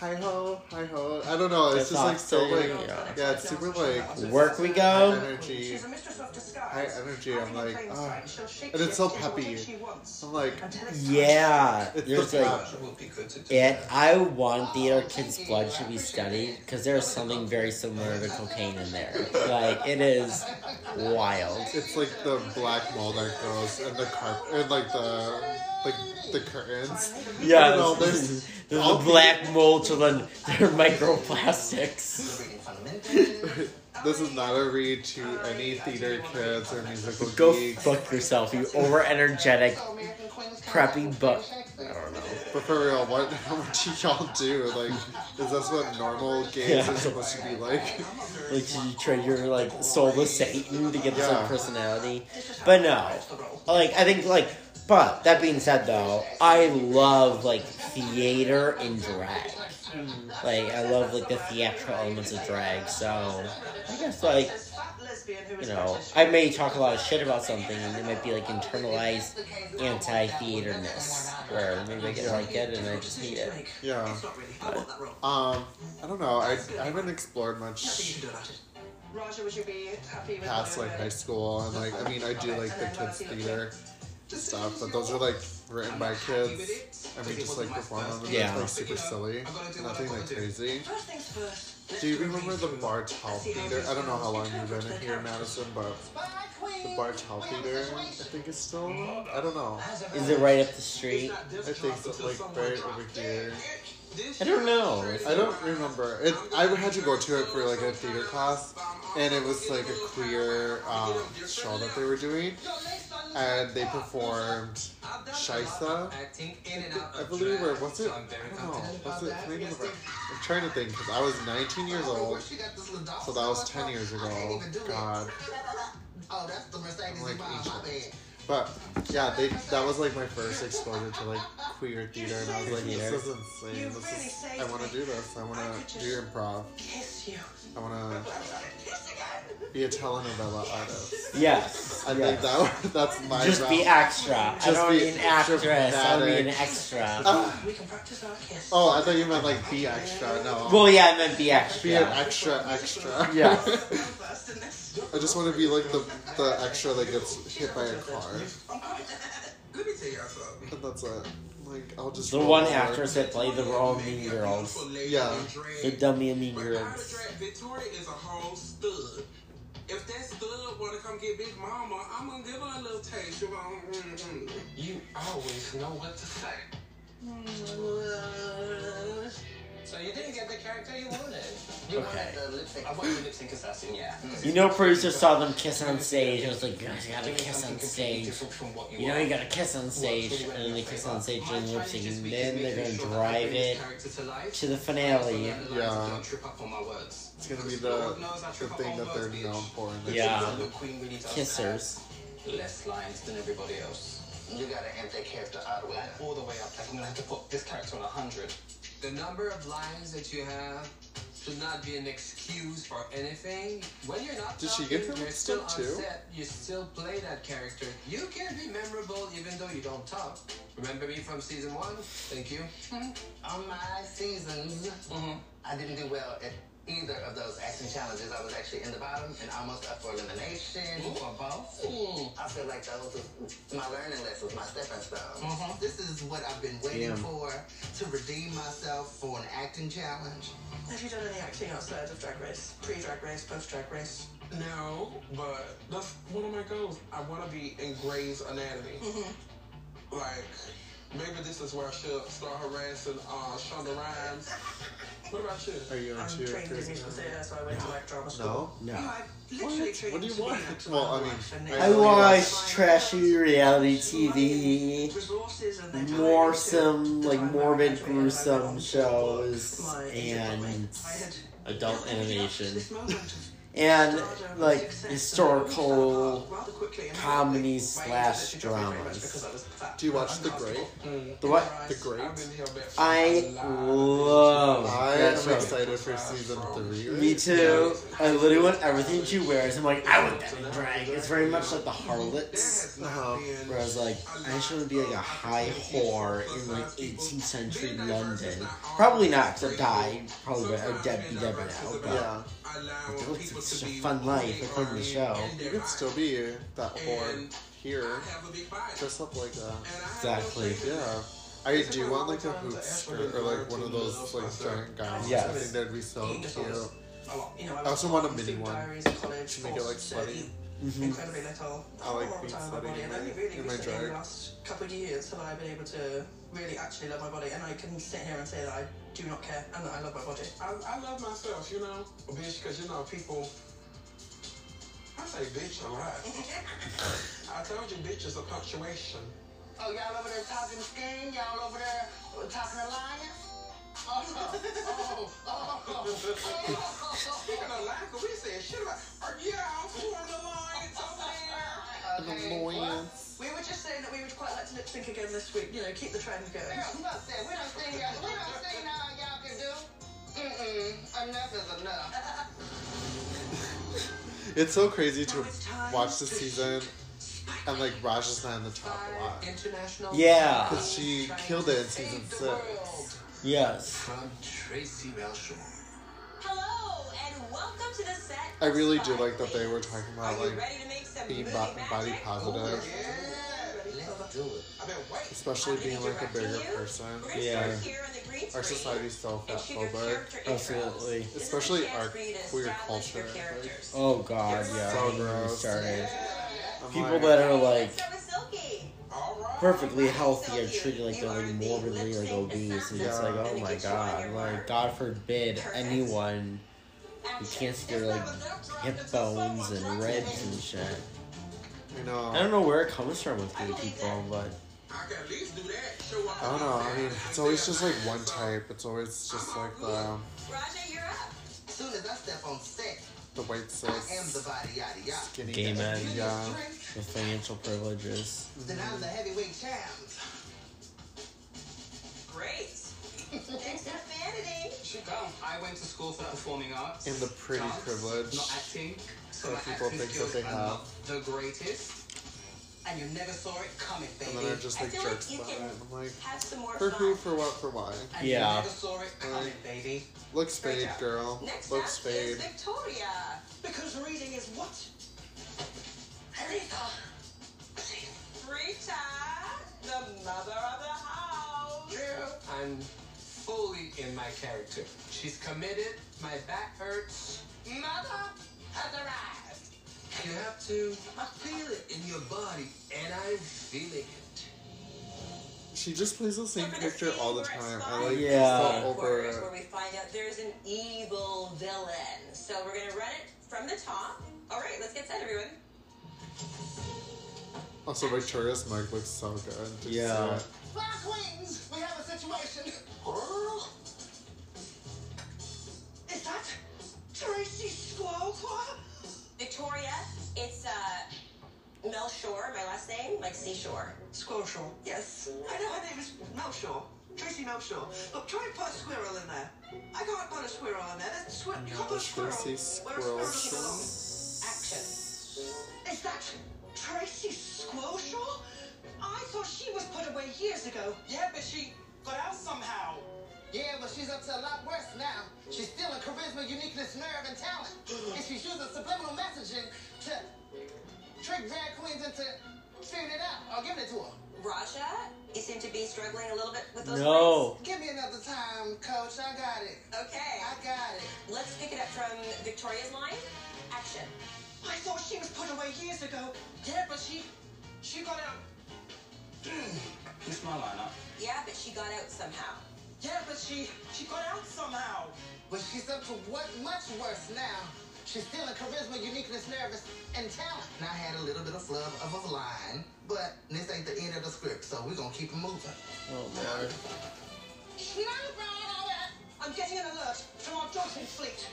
hi ho, hi ho. I don't know. It's That's just like so not like fair, yeah. yeah. It's super like work we go. high go. energy. She's a mistress of disguise. High energy. I'm like, Having oh. plain sight, she'll shape And it's so shift peppy. whatever she wants. I'm like, Until it's time. Yeah, It's there's the like pep. Will be good it. I want theater oh, kids' blood to be studied because there's something very similar to cocaine in there. Like it is wild. It's like the black mold that goes and the carpet and like the like the curtains. Yeah, You know, there's, there's a black mold to the they're microplastics. This is not a read to any theater kids or musical Go geeks. fuck yourself, you over energetic, preppy butt. I don't know. But for real, what, what do y'all do? Like, is this what normal gays Yeah. are supposed to be like? Like, should you trade your like soul to Satan to get this Yeah. like, personality? But no, like I think like. But that being said, though, I love like theater and drag. Like I love like the theatrical elements of drag. So I guess like you know I may talk a lot of shit about something, and it might be like internalized anti-theaterness, where maybe I get like it and I just hate it. Yeah. But, Um, I don't know. I, I haven't explored much past like high school, and like I mean I do like the kids theater stuff, but those are like written by kids, and we just like perform them. And Yeah. It's like super silly, nothing like crazy. First things first. Do you remember the Barge Bartell Theater? I don't know how long you've been in here in Madison, but the Barge Bartell Theater, I think it's still. I don't know. is it right up the street? I think so, like right over here. I don't know. I don't remember. It. I had to go to it for like a theater class, and it was like a queer um, show that they were doing, and they performed Shaisa, I believe, or was it? I don't know. Was it? Maybe it was- I'm trying to think because I was 19 years old, so that was 10 years ago. God, Oh, that's the Mercedes like behind my bed. But yeah, they that was like my first exposure to like queer theater, and I was like, this is insane. This is. I want to do this. I want to do improv. Kiss you. I want to be a telenovela artist. Yes. I yes. think that that's my Just be route. extra. I Just don't be need an actress. I don't need an extra. Ah. We can practice our kiss. oh, I thought you meant like be extra. No. Well, yeah, I meant be extra. be an extra extra. Yeah. First in this. I just want to be like the the extra that gets hit by a car, Let me tell y'all and that's it. Like I'll just The one over. actress that played the role of Mean Girls. Yeah. The dummy in Mean But Girls. Victoria is a whole stud. If that stud wanna come get Big Mama, I'm gonna give her a little taste. You mm-mm. You always know what to say. Oh So you didn't get the character you wanted. You Okay. wanted the lip sync. I wanted the lip sync assassin. Yeah. You know, producer saw them kiss on stage. I was like, guys, you gotta kiss on stage. different from what you You know, you gotta kiss on stage, and then they kiss on stage and lip sync, and then they're gonna drive it to the finale. Yeah. Trip up my words. It's gonna be the the thing that they're known for in the Yeah. season. The queen really does Kissers. Less lines than everybody else. You gotta amp that character all the way up. All the way up. Like I'm gonna have to put this character on a hundred. The number of lines that you have should not be an excuse for anything. When you're not Did she talking, give him you're still lipstick too? on set, you still play that character. You can be memorable even though you don't talk. Remember me from season one? Thank you. On my seasons, mm-hmm. I didn't do well at either of those acting challenges. I was actually in the bottom and almost up for elimination. Or both. I feel like those was my learning lessons, my stepping stones. Mm-hmm. This is what I've been waiting Damn. for to redeem myself for an acting challenge. Have you done any acting outside of Drag Race? Pre-Drag Race, post-Drag Race? No, but that's one of my goals. I want to be in Grey's Anatomy. Mm-hmm. Like, maybe this is where I should start harassing uh, Shonda Rhimes. What about you? Are you I'm into trained in Grey's musical Anatomy? theater, so I went to like drama school. No. No. I literally trained What do you want? an actor Well, I whole mean, I I watch trashy reality TV, resources and more some like time I morbid, had to read my gruesome shows and adult animation this moment of and like historical rather quickly and comedies slash interest in Drag Race because dramas. I was fat. Do you watch The Great? The what? The Great. I've been held back for I my life. love I that am show. excited for season three. Me too. I literally want everything she wears. I'm like, I want that in drag. It's very much like the harlots. Uh-huh. Where I was like, I just want to be like a high whore in like 18th century London. Probably not, because I died. Probably I'd dead be dead by now. But Yeah. It looks like such a fun life according to the show. You could still be that whore here. have a. Dress up like that. Exactly. Yeah. I do want like a hoop skirt or like one of those like giant gowns. Yes. I think that'd be so cute. A lot. You know, I I also want a mini food one diaries in college, to make it like forced slutty. Mhm. incredibly little. I like being time my slutty body, in and only my- really in my recently, in the last couple of years, have I been able to really actually love my body, and I can sit here and say that I do not care and that I love my body. I, I love myself, you know, bitch, because you know people. I say bitch a lot. I told you, bitch is a punctuation. Oh, y'all over there talking skin? Y'all over there talking alliance? Oh, oh, oh, oh, Speaking of lack, we said shit about. Are y'all forming alliance over there? Oh, okay, Annoyance. We were just saying that we would quite like to lip sync again this week. You know, keep the trend going. Girl, enough said. We It's so crazy to watch the season and like Raj is not in the top a lot. International. Yeah. Because she killed it in season Save the world. six. Yes. From Traci Melchor. Hello and welcome to the set. I really do like that they were talking about like ready to make some being body positive, Let's do it. I've been especially I'm being like a bigger you. person. We're Yeah. here on the green Our society's so and shoot your fatphobic. Absolutely. This Especially our for you to queer culture, like- Oh god, yeah. So don't get me gross. started. I'm People like, that are like let's start with Silky. All right. perfectly healthy are treated like they're like morbidly like obese, and it's like, oh my get you on god, like. God forbid anyone who can't see their like hip bones and ribs and shit. You know, I don't know where it comes from with gay people, but I can at least do that. Show up. I don't know. I mean, it's always just like one type. It's always just like the Ra'Jah, you're up. As soon as I step on set, the white I am the cis body yada yada. skinny Gay men. Yeah. get strength, with financial privileges. then I'm the heavyweight champ. Great. Next up, Vanity. Um, I went to school for performing arts. And the pretty dance, privilege Not acting. So that my people think that they have. the greatest. And you never saw it coming, baby. And then it just I like feel like you about can it. I'm like, Have some more for who, for what, for why? and Yeah. you never saw it coming, baby. Looks Great fade, job. girl. Next Looks up is. Victoria. Because reading is what? Rita. Rita, the mother of the house. Yeah, I'm fully in my character. She's committed. My back hurts. Mother has arrived. You have to feel it in your body, and I'm feeling it. She just plays the same So for the character all the time. it's I like Yeah. over it. Where we find out there's an evil villain. So we're gonna run it from the top. All right, let's get set, everyone. Also, Victoria's mug looks so good. Did Yeah. it? Fly Queens, we have a situation. Is that Tracy Squallclaw? Victoria, it's uh Mel Shore, my last name, like seashore. Squirrelshaw. Yes. I know her name is Melshaw. Tracy Melshaw. Look, try and put a squirrel in there. I can't put a squirrel in there. There's squir- you can't put a squirrel. Tracy where a squirrel doesn't Squirrelshaw. belong. Action. Is that Tracy Squirrelshaw? I thought she was put away years ago. Yeah, but she got out somehow. Yeah, but she's up to a lot worse now. She's stealing charisma, uniqueness, nerve, and talent. and she's using subliminal messaging to trick drag queens into figuring it out or giving it to her. Ra'Jah, you seem to be struggling a little bit with those No. Give me another time, coach. I got it. Okay. I got it. Let's pick it up from Victoria's line. Action. I thought she was put away years ago. Yeah, but she she got out. It's my lineup. Yeah, but she got out somehow. Yeah, but she she got out somehow. But she's up to what much worse now. She's stealing charisma, uniqueness, nervous, and talent. And I had a little bit of flub of a line, but this ain't the end of the script, so we're gonna keep it moving. Oh lord. I'm getting an alert from our dolphin fleet.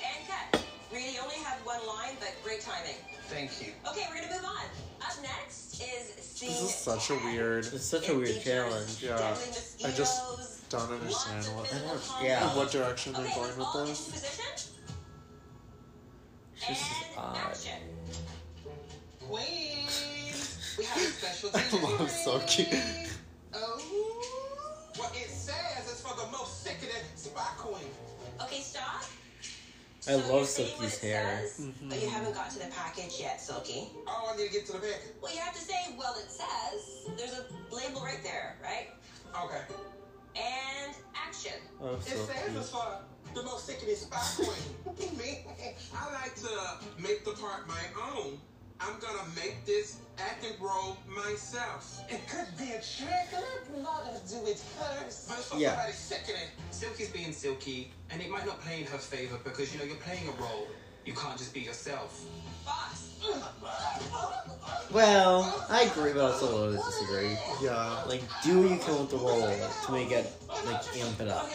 And cut. Really only have one line, but great timing. Thank you. Okay, we're gonna move on. Up next is scene This is such a weird. It's such a weird challenge. Yeah. I just don't understand lots of what. yeah. combat. What direction they're going with get this. into position. It's just and odd. action. Queens, we have a special I love Silky. Oh, I love Silky's what it hair. says, But you haven't got to the package yet, Silky. Oh, I need to get to the package. Well, you have to say, well, it says. There's a label right there, right? Okay. And action. Oh, It so says it's for the most sickening spy queen. Me, I like to make the part my own. I'm gonna make this acting role myself. It could be a trick. Let Mother do it first. But for Yeah. somebody sickening. Silky's being silky, and it might not play in her favor because you know you're playing a role. You can't just be yourself. Boss. Well, I agree, but I also a little disagree. Yeah. Like, do what you can with the role to make it like amp it up.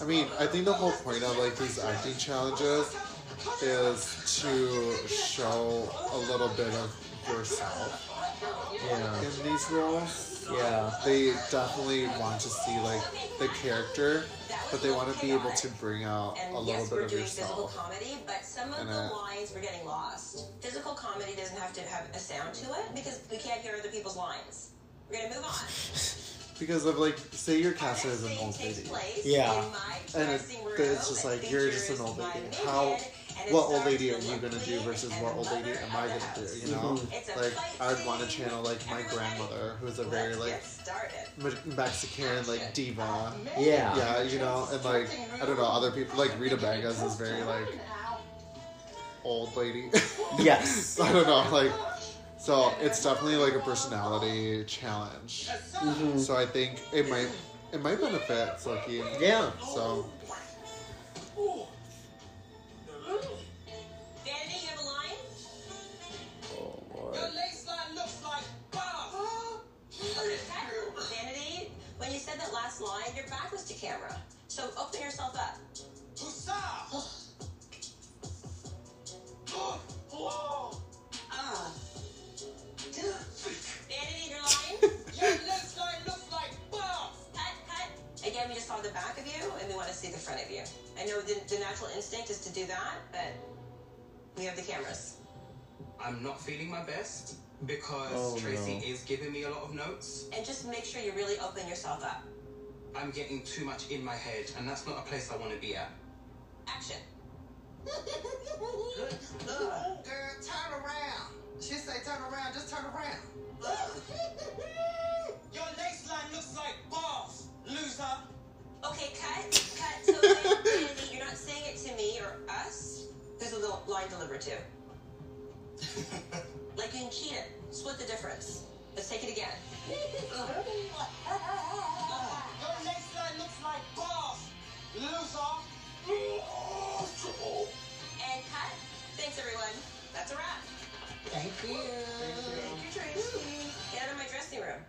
I mean, I think the whole point of like these acting challenges is to show a little bit of yourself Yeah. in these roles. Yeah. They definitely want to see like the character, but they want to be able to bring out And a little yes, bit we're of doing physical comedy, but some of the uh, lines were getting lost. Physical comedy doesn't have to have a sound to it because we can't hear other people's lines. We're gonna move on. Because of like, say your Our casting next is an scene old lady. Yeah. And it- it's just like, you're just an features old lady. How- and it What old lady are you gonna do versus what old lady am I gonna do? You know, It's a like I'd want to channel like my grandmother, who's a very like get started. Me- Mexican like diva. Yeah. Yeah, you know, and like I don't know, other people like Rita Baga is very like old lady. Yes. I don't know, like so it's definitely like a personality challenge. Mhm. So I think it might it might benefit Silky. Yeah. So last line, your back was to camera. So open yourself up. Ah. Vanity, your line? Your lace line looks like Bob. cut, cut. Again, we just saw the back of you, and we want to see the front of you. I know the, the natural instinct is to do that, but we have the cameras. I'm not feeling my best because Oh, Tracy no. is giving me a lot of notes. And just make sure you really open yourself up. I'm getting too much in my head, and that's not a place I want to be at. Action. Girl, turn around. She say turn around, just turn around. Your lace line looks like boss, loser. Okay, cut, cut. So then, Vanity, you're not saying it to me or us. Who's the little line delivered to? like in can cheat it. Split the difference. Let's take it again. Your lace line looks like boss, loser. And cut. Thanks, everyone. That's a wrap. Thank you. Thank you, Tracy. Get out of my dressing room.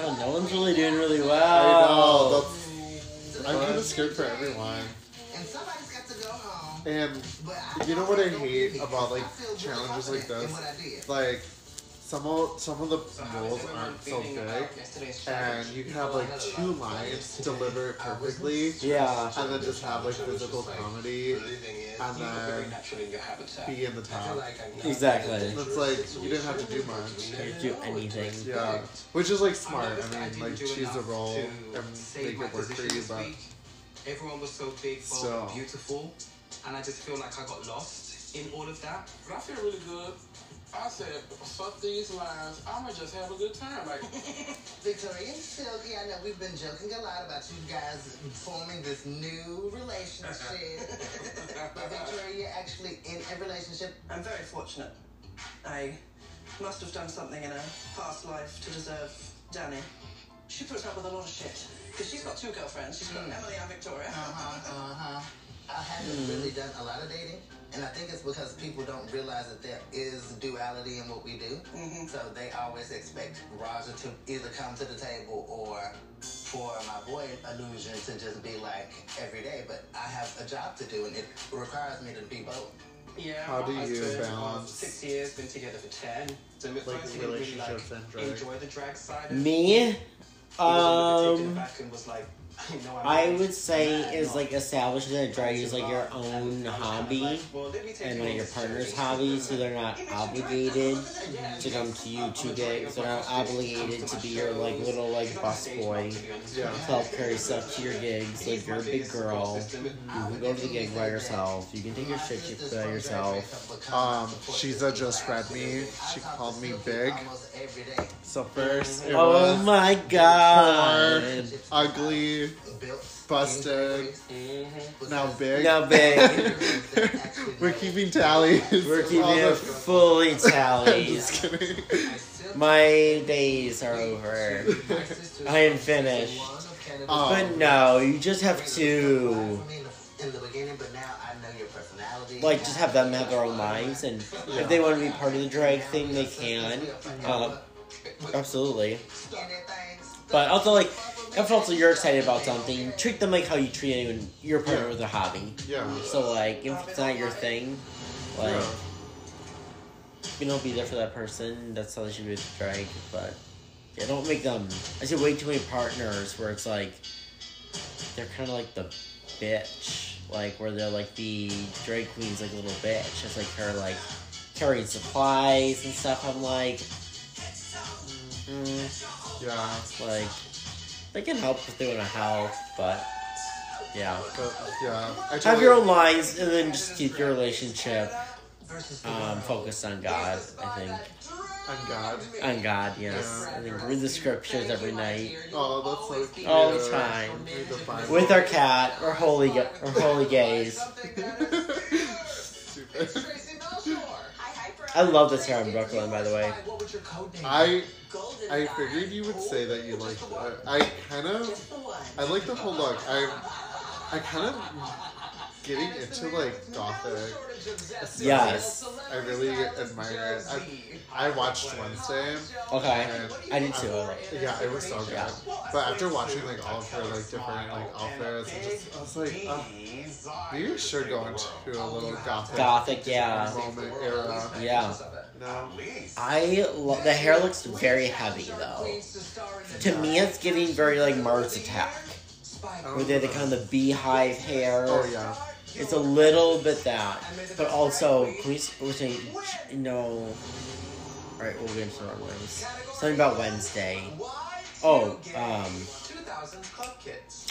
Oh, no one's really doing really I well. know that's I'm kind of scared for everyone. And somebody's got to go home. And But I you know what I hate about like I feel really challenges like this? what I did. Like some of some of the So rules everyone aren't so feeling big, and you can have like two lines deliver it perfectly, Yeah. and then just have like physical comedy, and You look very then natural in your habitat. be in the top. Exactly. It's like you didn't have to do much. Can't do anything. Yeah, which is like smart. I I mean, like do choose a role to and save make my it work for position you, this but week. Everyone was so big, So- beautiful, and I just feel like I got lost in all of that. But I feel really good. I said, fuck these lines. I'ma just have a good time. Like, Victoria and Silky, I know we've been joking a lot about you guys forming this new relationship. but Victoria, you're actually in a relationship. I'm very fortunate. I must have done something in a past life to deserve Danny. She puts up with a lot of shit. Because she's got two girlfriends. She's got Emily and Victoria. Uh-huh, uh-huh. I haven't mm-hmm. really done a lot of dating, and I think it's because people don't realize that there is duality in what we do. Mm-hmm. So they always expect Roger to either come to the table or for my boy illusion to just be like every day. But I have a job to do, and it requires me to be both. Yeah, How do you husband um, balance, Six years, been together for ten. So like first he really like and drag? enjoy the drag side. Of Me? He was a little bit Um. aback was like, I would say is like establishing that drag is like your own hobby and like your partner's hobby, so they're not obligated to come to you to gigs. They're not obligated to be your like little like bus boy Yeah. to help carry stuff to your gigs. Like you're a big girl, you can go to the gig by yourself. You can take your shit shit by yourself. Um, Sheeza just read me. She called me big. So first, it Oh my god! poor, ugly, busted, now big. Now big. We're keeping tallies. We're keeping it fully I'm tallies. just kidding. My days are over. I am finished. Um, But no, you just have to in the beginning, but now I know your personality. like just have them have their own lives, and if they want to be part of the drag thing, they can. Um, absolutely. But also, like, if also you're excited about something, treat them like how you treat anyone your partner with a hobby. Yeah. So like, if it's not your thing, like, Yeah. you know, be there for that person. That's how they should be with drag. But yeah, don't make them. I see way too many partners where it's like they're kind of like the bitch, like where they're like the drag queen's like a little bitch. It's like her like carrying supplies and stuff. I'm like, mm, Yeah. like they can help if they want to help, but yeah. But, yeah. I Have your own lives and then just keep your relationship um, focused on God, I think. On God. On God, yes. Yeah. I think read the scriptures every night. Oh, that's so cute. All the time. The With our cat, or holy, ga- or holy gays. I love this hair in Brooke Lynn, by the way. I I figured you would say that you liked it. I kind of I like the whole look. I I kind of getting into like gothic. Yes. I really admire it. I, I watched Wednesday. Okay. I did too. Yeah, it was so good. Yeah. But after watching like all of her like different like outfits, just, I was like, uh, maybe we should go into a little gothic, Gothic, yeah. moment era. Yeah. No. I lo- the hair looks very heavy though. To me, it's getting very like Mars Attack, where they have the kind of the beehive hair. Oh yeah. It's a little bit that, but also can we we're saying no. All right, we'll get into our ways. Something about Wednesday. Oh, um,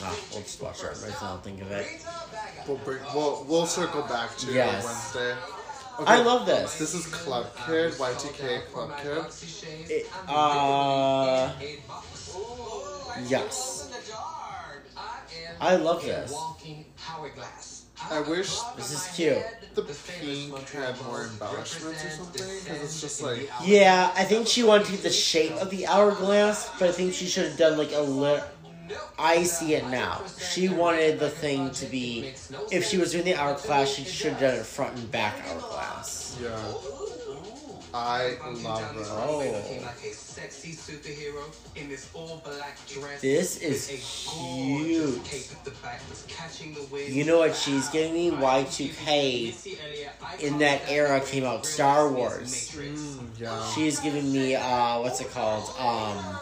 ah, we'll just watch our right now. Think of it. We'll bring, we'll we'll circle back to Yes. Wednesday. I love this. This is Club Kid, Y2K Club Kid. It, uh, yes. I love this. I wish This is cute. The pink had more embellishments or something, because it's just like Yeah, I think she wanted to get the shape of the hourglass, but I think she should have done like a little. I see it now. She wanted the thing to be. If she was doing the hourglass, she should have done it front and back hourglass. yeah. I love it. Oh. Like a sexy superhero in this all black dress. This is with a cute. gorgeous cape at the back that's catching the wind. You know what she's giving me? Y2K in that era came out Star Wars. Mm, yeah. She's giving me, uh, what's it called? Um,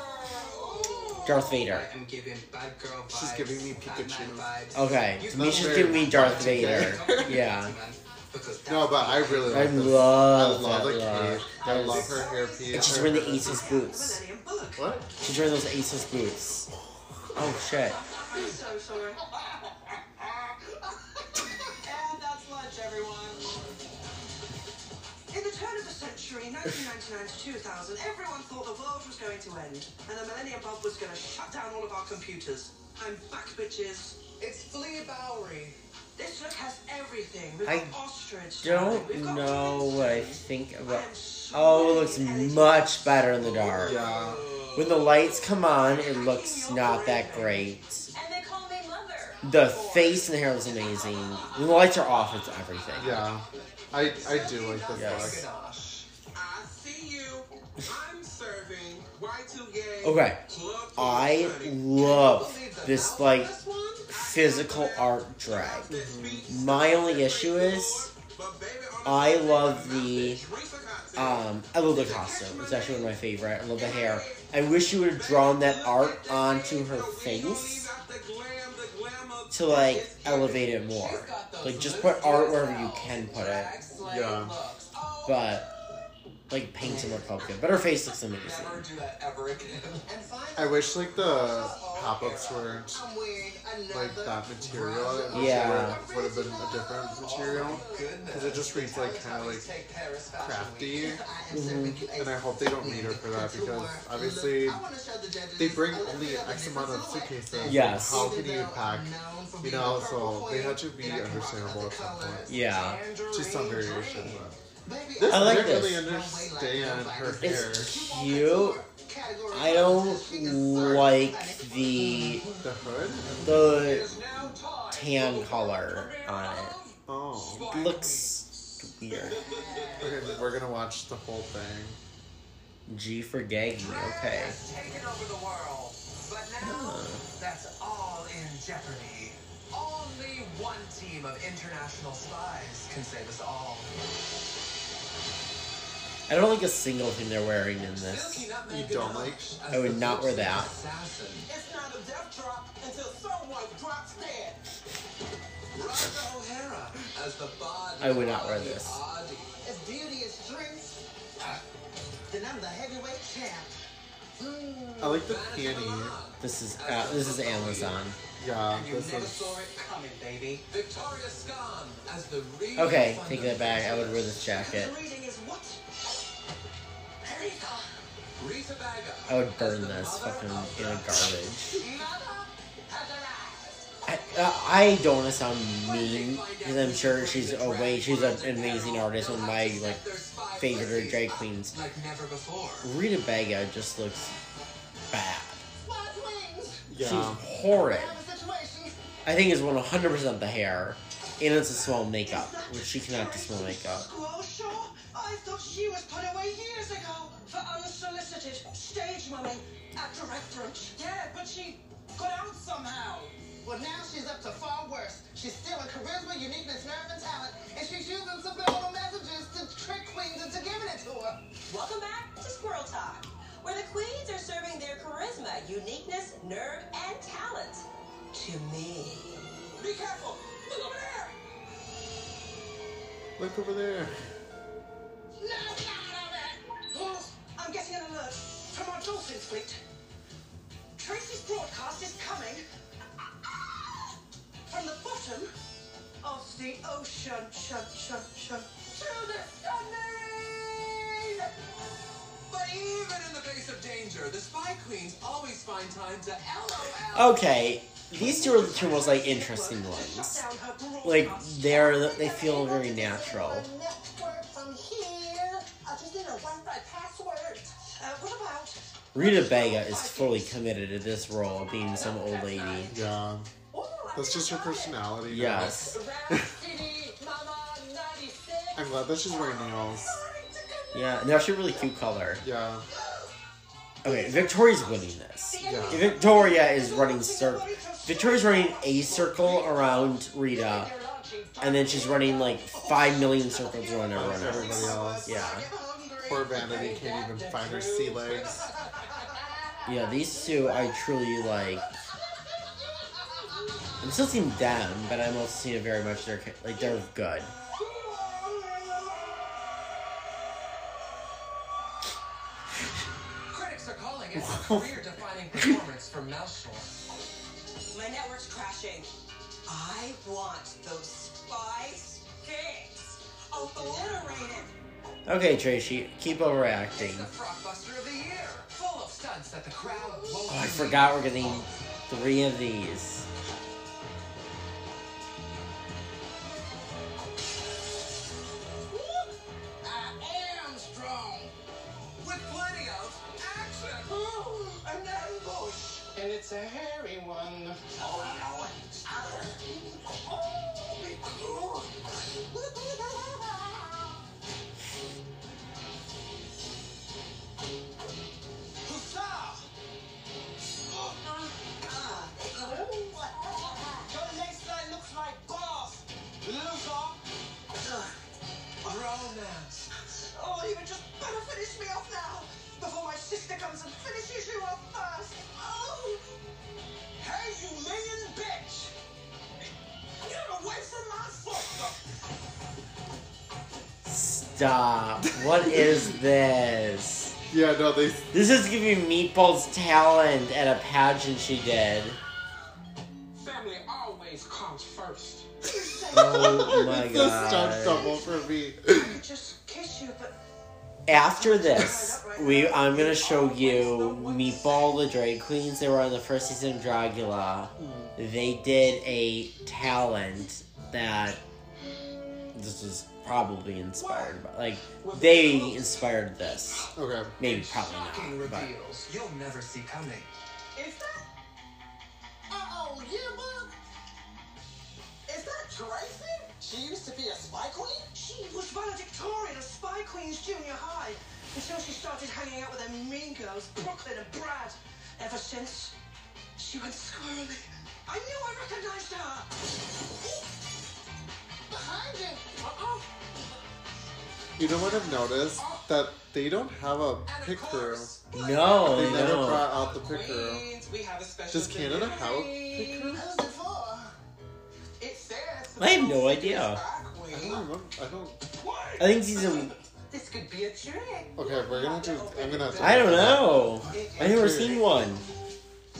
Darth Vader. I'm giving bad girl She's giving me Pikachu. vibes. Okay, to me That's she's giving me Darth Vader. Yeah. No, but I really I like this. love I love that the look. I love her hairpiece. And she's wearing the Asos boots. What? She's wearing those Asos boots. Oh shit. I'm so sorry. 1999 to 2000, everyone thought the world was going to end, and the Millennium Bug was going to shut down all of our computers. I'm back, bitches. It's Flea Bowery. This look has everything. We've I got ostrich. Don't We've got know what I think about. am so Oh, it looks much better in the dark. Yeah. When the lights come on, it looks not that great. And they call me mother. The face and the hair looks amazing. When the lights are off, it's everything. Yeah. I I do like this Yes. look. Okay. Club I love this like physical art drag. My only issue is I love the um I love the costume. It's actually one of my favorite. I love the hair. I wish you would have drawn that art onto her face to like elevate it more. Like just put art wherever you can put it. Yeah. But like paint some more pumpkin. But her face looks amazing. Never do that ever again. I wish like the pop-ups weren't like that material. I Yeah. It would have been a different material. Because it just reads like kind of like crafty. Mhm. And I hope they don't need her for that because obviously they bring only X amount of suitcases. Yes. How can you pack? You know, so they had to be understandable at some point. Yeah. Just some variation. This, I like I didn't this. really understand her hair. It's cute. I don't like the The hood? the tan color on it. Oh. It looks weird. Okay, we're gonna watch the whole thing. G for gaggy. Okay. Taking over the world. But now, that's all in jeopardy. Only one team of international spies can save us all. I don't like a single thing they're wearing in this. You don't like? I would not wear that. Assassin. It's not a death drop until someone drops dead. O'Hara as the body. I would not wear this. Adi. If beauty is strength, then I'm the heavyweight champ. I like the peony. This is uh, this is Amazon. Yeah, You this is. it coming, baby. Victoria Scone as the real Okay, take that back. I would wear this jacket. I would burn this fucking in a garbage. I, uh, I don't want to sound mean because I'm sure she's a way she's an amazing artist, one of my like favorite drag queens. Like never before. Rita Baga just looks bad. She's Yeah. horrid. I think it's 100% the hair, and it's a small makeup, which she cannot do small makeup. I thought she was put away years ago for unsolicited stage money at directorate. Yeah, but she got out somehow. Well, now she's up to far worse. She's stealing charisma, uniqueness, nerve, and talent, and she's using subliminal messages to trick queens into giving it to her. Welcome back to Squirrel Talk, where the queens are serving their charisma, uniqueness, nerve, and talent to me. Be careful! Look over there! Look over there. I'm getting an alert from our Dolphins fleet. Tracy's broadcast is coming from the bottom of the ocean. Shun, shun, shun. To the stunning! But even in the face of danger, the spy queens always find time to LOL. Okay, these two are the two most like interesting ones. Like they're they feel very natural. Rita Baga is fully committed to this role of being some old lady. Yeah. That's just her personality. now. Yes. I'm glad that she's wearing nails. Yeah, and they're actually really cute color. Yeah. Okay, Victoria's winning this. Yeah. Victoria is running cir- Victoria's running a circle around Rita, and then she's running like five million circles around everyone Everybody else. Yeah, Poor Vanity can't even find her sea legs. yeah. These two, I truly like. I'm still seeing them, but I'm also seeing very much their ca- like they're good. Critics are calling it a career-defining performance from Malshore. My network's crashing. I want those spy sticks obliterated. Okay, Tracy, keep overacting. It's the Frogbuster of the Year, full of stunts that the crowd won't Oh, I forgot we're getting three of these. I am strong. Stop. What is this? Yeah, no, they. This is giving Meatball's talent at a pageant she did. Family always comes first. Oh my it's a stunt double for me. Just kiss you, but After this, we I'm gonna show you Meatball the drag queens. They were on the first season of Dragula. Mm. They did a talent that this was probably inspired by. Like they inspired this. Okay. Maybe probably not. But reveals you'll never see coming. Is that? Uh-oh, yearbook? Is that Tracy? She used to be a spy queen? she was valedictorian of Spy Queens Junior High until she started hanging out with them mean girls, Brooke Lynn and Brad. Ever since, she went squirrely. I knew I recognized her. Behind it. Uh-oh. You know what I've noticed? That they don't have a pit crew. no, They never no. brought out the pit crew. Queens, we have a special Does Canada have a pit crew? Who's it for? It says. I have no idea. I don't remember. I don't. I think season. This could be a trick. Okay, we're gonna do. I'm gonna. Have to I don't know. I've never seen one.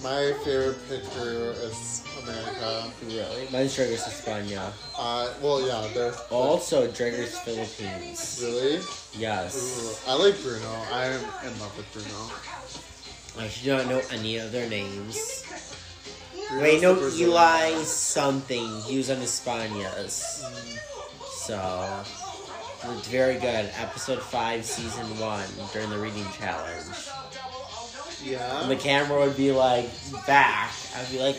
My favorite pit crew is America. Really, mine's Drag Race España. Uh, well, yeah, they're Also, Drag Philippines. really. Yes. Ooh, I like Bruno. I'm in love with Bruno. I should not know any of their names. Bruno's Wait, no, Eli guy. something. He was on Españas. So, it's very good. Episode 5, Season 1, during the reading challenge. Yeah. And Yeah. the camera would be like, back. I'd be like,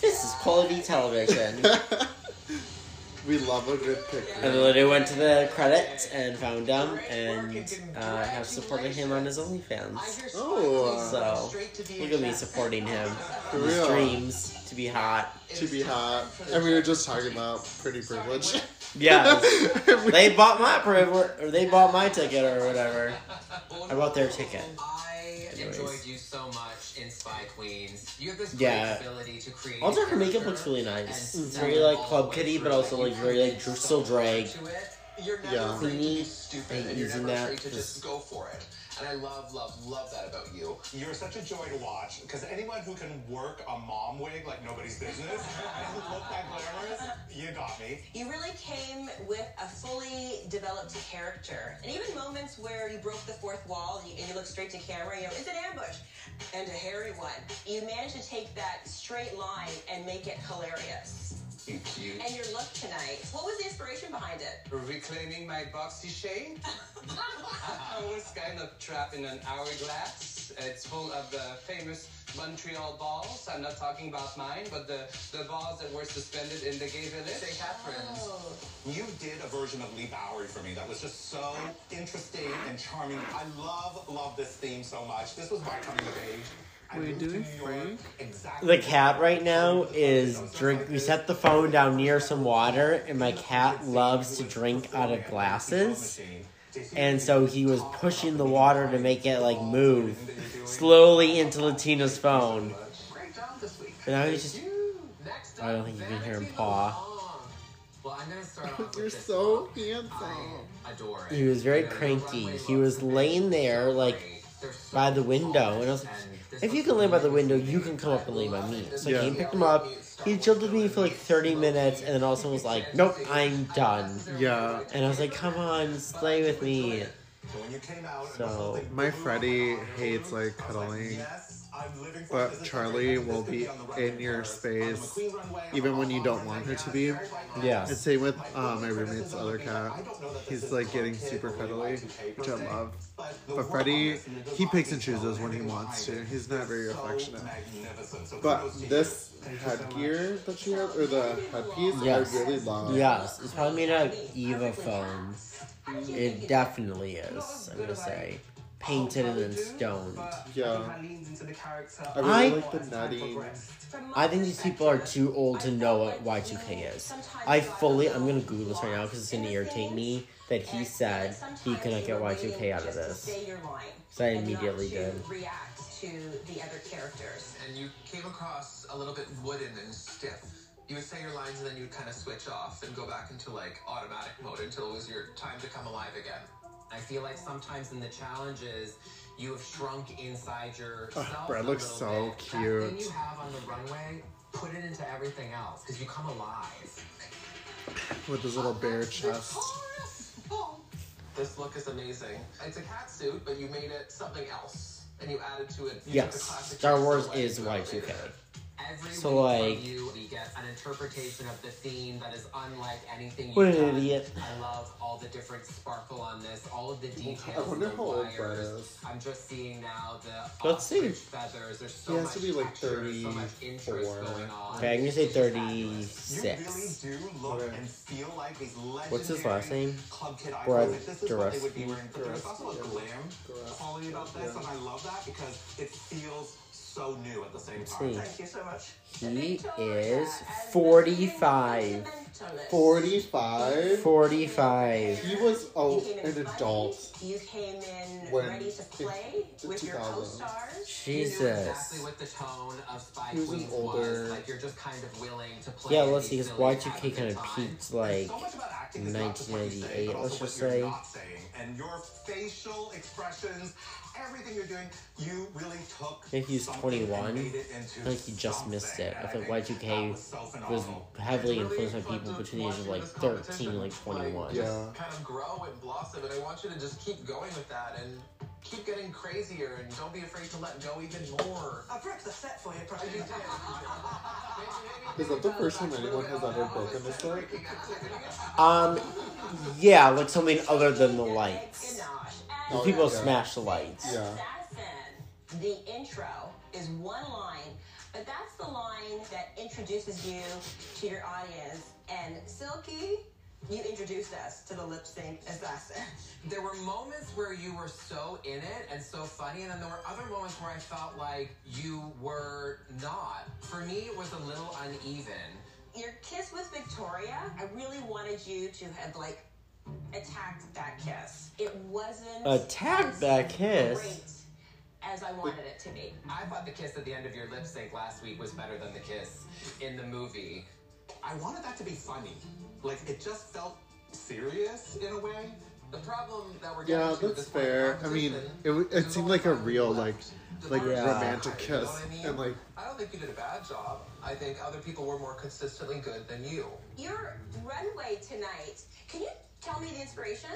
this is quality television. we love a good pit And crew. then I went to the credits and found him and uh, have supported him on his OnlyFans. Oh, So, look at me supporting him. For in His real. dreams to be hot. to be hot. And we were just talking about pretty privilege. Yes. We- They bought my privilege, or they bought my ticket, or whatever. I bought their ticket. I Anyways. enjoyed you so much in Spy Queens. You have this Yeah. great ability to create. Also, her makeup looks really nice. It's sell very like Club Kid, but also like very like dr- still drag. To it. You're never Yeah. afraid to be stupid, and and you're never afraid to just- just go for it. And I love, love, love that about you. You're such a joy to watch because anyone who can work a mom wig like nobody's business and look that glamorous, you got me. You really came with a fully developed character. And even moments where you broke the fourth wall and you, and you look straight to camera, you know, it's an ambush and a hairy one. You managed to take that straight line and make it hilarious. You cute. And your look tonight, what was the inspiration behind it? Reclaiming my boxy shape. I was kind of trapped in an hourglass. It's full of the famous Montreal balls. I'm not talking about mine, but the, the balls that were suspended in the gay village. St. Catherine's. Oh. You did a version of Leigh Bowery for me that was just so interesting and charming. I love, love this theme so much. This was my coming of age. I Were you doing Frank? The cat right now is drink. We set the phone down near some water, and my cat loves to drink out of glasses. And so he was pushing the water to make it like move slowly into LaTina's phone. Great job this week. And now he's just. I don't think you can hear him paw. Well, I'm gonna start off You're so look. handsome. I adore it. He was very cranky. He was laying there, like, great. They're so by the window, and I was like, and this If you can lay by the window, you can come up and lay by me. So I Yeah. came, picked him up. He chilled with me for like 30 minutes, and then all of a sudden was like, Nope, I'm done. Yeah. And I was like, Come on, stay with me. So when you came out, it So, was something My blue. Freddie hates like I was like, cuddling. yes, I'm living for it. But Charlie will be could on the runway in your first. On the space, even when you don't want her to be. very Yeah. And same with uh, my roommate's other cat. He's like getting super cuddly, which I love. But, Freddie, rawness and the he picks and chooses when he wants to. He's not very affectionate. But kudos to you. this headgear that she has, or the headpiece, Yes. I really love. Yes, it's probably made out of Eva foam. It definitely is, I'm gonna say. Painted and then stoned. Yeah. I leaned into the character. I really I- like the nutty. I think these people are too old to know what Y2K is. I fully, I'm gonna Google this right now because it's gonna irritate me that he said he cannot get Y2K out of this. Say your line. So I and not immediately to did. React to the other characters. And you came across a little bit wooden and stiff. You would say your lines and then you'd kind of switch off and go back into like automatic mode until it was your time to come alive again. I feel like sometimes in the challenges, you have shrunk inside ah, yourself. Oh, Brad a looks little so bit. That thing cute. you have on the runway, put it into everything else because you come alive. With his little bare chest. This look is amazing. It's a cat suit, but you made it something else, and you added to it. Yes, classic Star Wars is Y2K. Elevated it. Every So, week like- from you, we get an interpretation of the theme that is unlike anything you've What an done. idiot. I love all the different sparkle on this, all of the details. I wonder the how old Brad wires. is. I'm just seeing now the Let's see. ostrich feathers. There's so He has much to be like texture, so much interest 34. going on. Okay, I'm gonna say thirty-six. You really 36. do look Okay. and feel like these legendary What's his last name? Club Kid icons. Brad Like, this is what they would be wearing. But there's also a glam quality about this, yeah. and I love that because it feels so new at the same time. Thank you so much. He is 45. 45? 45. He was oh, You an funny, adult. You came in When- ready to play in with your 2000s. co-stars. You knew Jesus. exactly what the tone of Spy He was an Queens older- was. Like you're just kind of willing to play. Yeah, let's see, his silly and have a Y2K kind of peaked like so much about acting is not just what you say, 1998, let's also just say. saying. And your facial expressions, everything you're doing, you really took. I think he's something 21. and made it I think he just missed it. I think Y2K was so was heavily really influenced by fun people to between the ages of like 13 competition, and like 21. Yeah. kind of grow and blossom, and I want you to just keep going with that and keep getting crazier, and don't be afraid to let go even more. I broke the set for you, Prodigy. Is that the first time anyone has ever broken this leg? Um, yeah, like something other than the lights. Oh, People yeah. smash the lights. Yeah. The intro is one line, but that's the line that introduces you to your audience. And Silky, you introduced us to the lip sync assassin. There were moments where you were so in it and so funny, and then there were other moments where I felt like you were not. For me, it was a little uneven. Your kiss with Victoria, I really wanted you to have like attacked that kiss. It wasn't Attacked as that kiss? great as I wanted it to be. I thought the kiss at the end of your lip sync last week was better than the kiss in the movie. I wanted that to be funny. Like it just felt serious in a way. The problem that we're getting Yeah, to at that's this fair. I mean, competition it, w- it is seemed like a real, left. like, like bars are romantic tight, you know kiss. what I mean? And like, I don't think you did a bad job. I think other people were more consistently good than you. Your runway tonight, can you tell me the inspiration?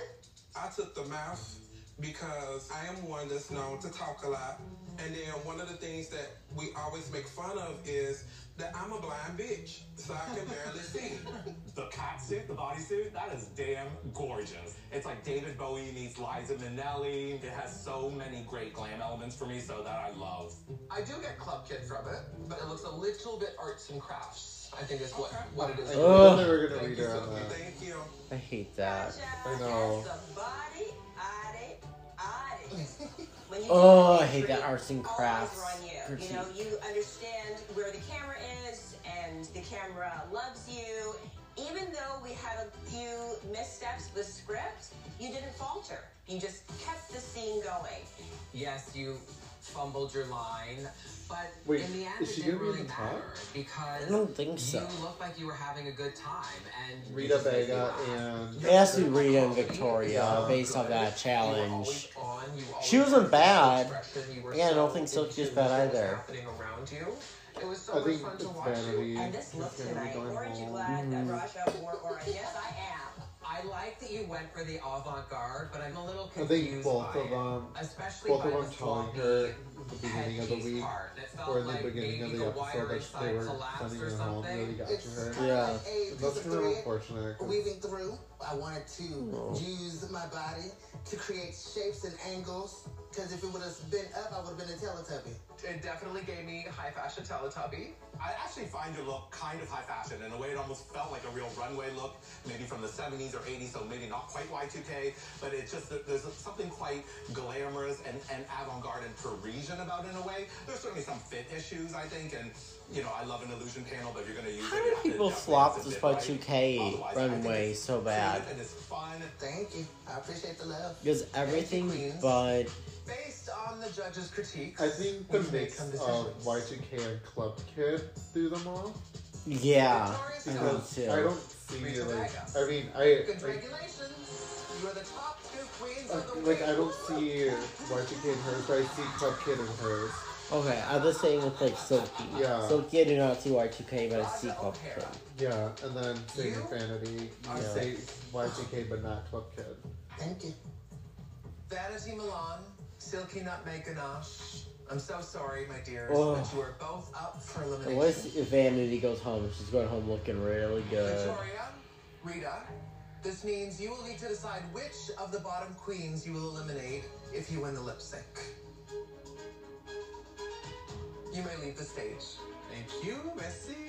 I took the mouth because I am one that's known to talk a lot. And then one of the things that we always make fun of is that I'm a blind bitch, so I can barely see. The cat suit, the bodysuit, that is damn gorgeous. It's like David Bowie meets Liza Minnelli. It has so many great glam elements for me, so that I love. I do get Club Kid from it, but it looks a little bit arts and crafts. I think is what, what it is. I Ugh. they were gonna Thank read you, her on that. Thank you. I hate that. I know. Oh, I hate that treat, arts and crafts you. You know, you understand where the camera is, and the camera loves you. Even though we had a few missteps with script, you didn't falter. You just kept the scene going. Yes, you fumbled your line, but Wait, in the end, is it she didn't gonna be really on top? matter because I don't think so. you looked like you were having a good time, and you Rita just made me Baga laugh. and It has to be Rita and Victoria Yeah. based off that You were always challenge. on, She wasn't bad. expression, you Yeah, I don't think Silky is bad tune with what was either. Happening around you. It was so I much think fun it's to watch you. vanity. And this look It's gonna be tonight, going aren't you home. glad that mm-hmm. Ra'Jah wore orange? Yes, I am. I like that you went for the avant-garde, but I'm a little I confused think both by of it. them, Especially both by of the them telling floppy her at the beginning of the headpiece week part. It felt or in the like beginning of maybe the the wire episode that they inside were collapsed sending or her home something. really got It's to her. kind Yeah. of like a That's piece of kind of thread unfortunate. 'cause- weaving through. I wanted to Oh. use my body to create shapes and angles. Because if it would have been up, I would have been a Teletubby. It definitely gave me high fashion Teletubby. I actually find your look kind of high fashion. In a way, it almost felt like a real runway look, maybe from the 70s or 80s, so maybe not quite Y2K, but it's just there's something quite glamorous and, and avant-garde and Parisian about it in a way. There's certainly some fit issues, I think, and, you know, I love an illusion panel, but if you're going to use How it, do you have to people definitely flop this by 2K Otherwise, runway it's so bad? And it's fun. Thank you. I appreciate the love. Because everything but Based on the judges' critiques, I think the mix of. Y2K and Club Kid threw them off. Yeah, I know Because too. I don't see like I mean I, I Congratulations. You are the top two queens uh, of the like week. I don't see Y2K in hers, but I see Club Kid in hers. Okay, I'm the same with like Silky. Yeah. Silky I do not see Y2K, but I see Club Kid. Yeah, and then same with Vanity. You Yeah. say Y2K but not Club Kid. Thank you. Vanity Milan, Silky Nutmeg Ganache. I'm so sorry, my dears, Oh. but you are both up for And elimination. what if Vanity goes home? She's going home looking really good. Victoria, Rita, this means you will need to decide which of the bottom queens you will eliminate if you win the lip sync. You may leave the stage. Thank you, Messi.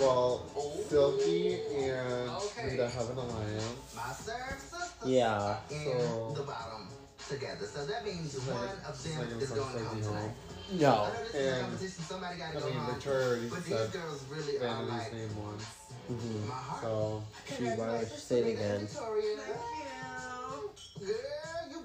Well, Silky and Okay. Rita have an alliance. My serve sisters Yeah. in So- the bottom together. So that means It's one of them like is going home crazy tonight. home. No. I know this is a And competition. Somebody got to I go mean, home. Victoria already But said these girls really are Vanity's like. name once. Mhm. So She why don't say it again? Victoria. Girl, you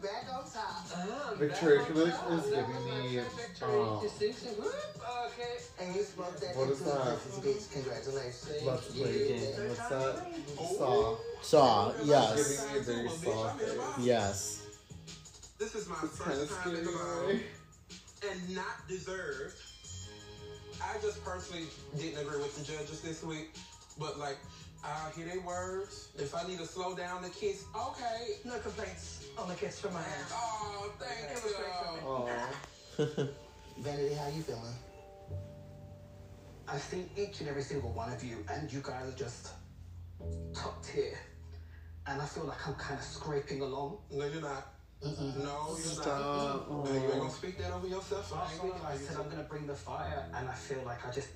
back on top. Victoria Kulik is giving me uh, Okay. And you spoke that What is into that? existence, bitch. Congratulations. Let's Play game. What's that? Oh. Saw. Saw, yes. Giving me a very saw face. Yes. This is my It's first time in the scary. bottom and not deserved. I just personally didn't agree with the judges this week, but like, I hear their words. If I need to slow down the kiss, okay. No complaints Oh, on the kiss from my hand. Oh, thank It was great for me. Aw. Vanity, how you feeling? I think each and every single one of you, and you guys are just top tier. And I feel like I'm kind of scraping along. No, you're not. No, you're Stop. not. No, you ain't gonna speak that over yourself. So I Last ain't week gonna I lie said. I'm gonna bring the fire, and I feel like I just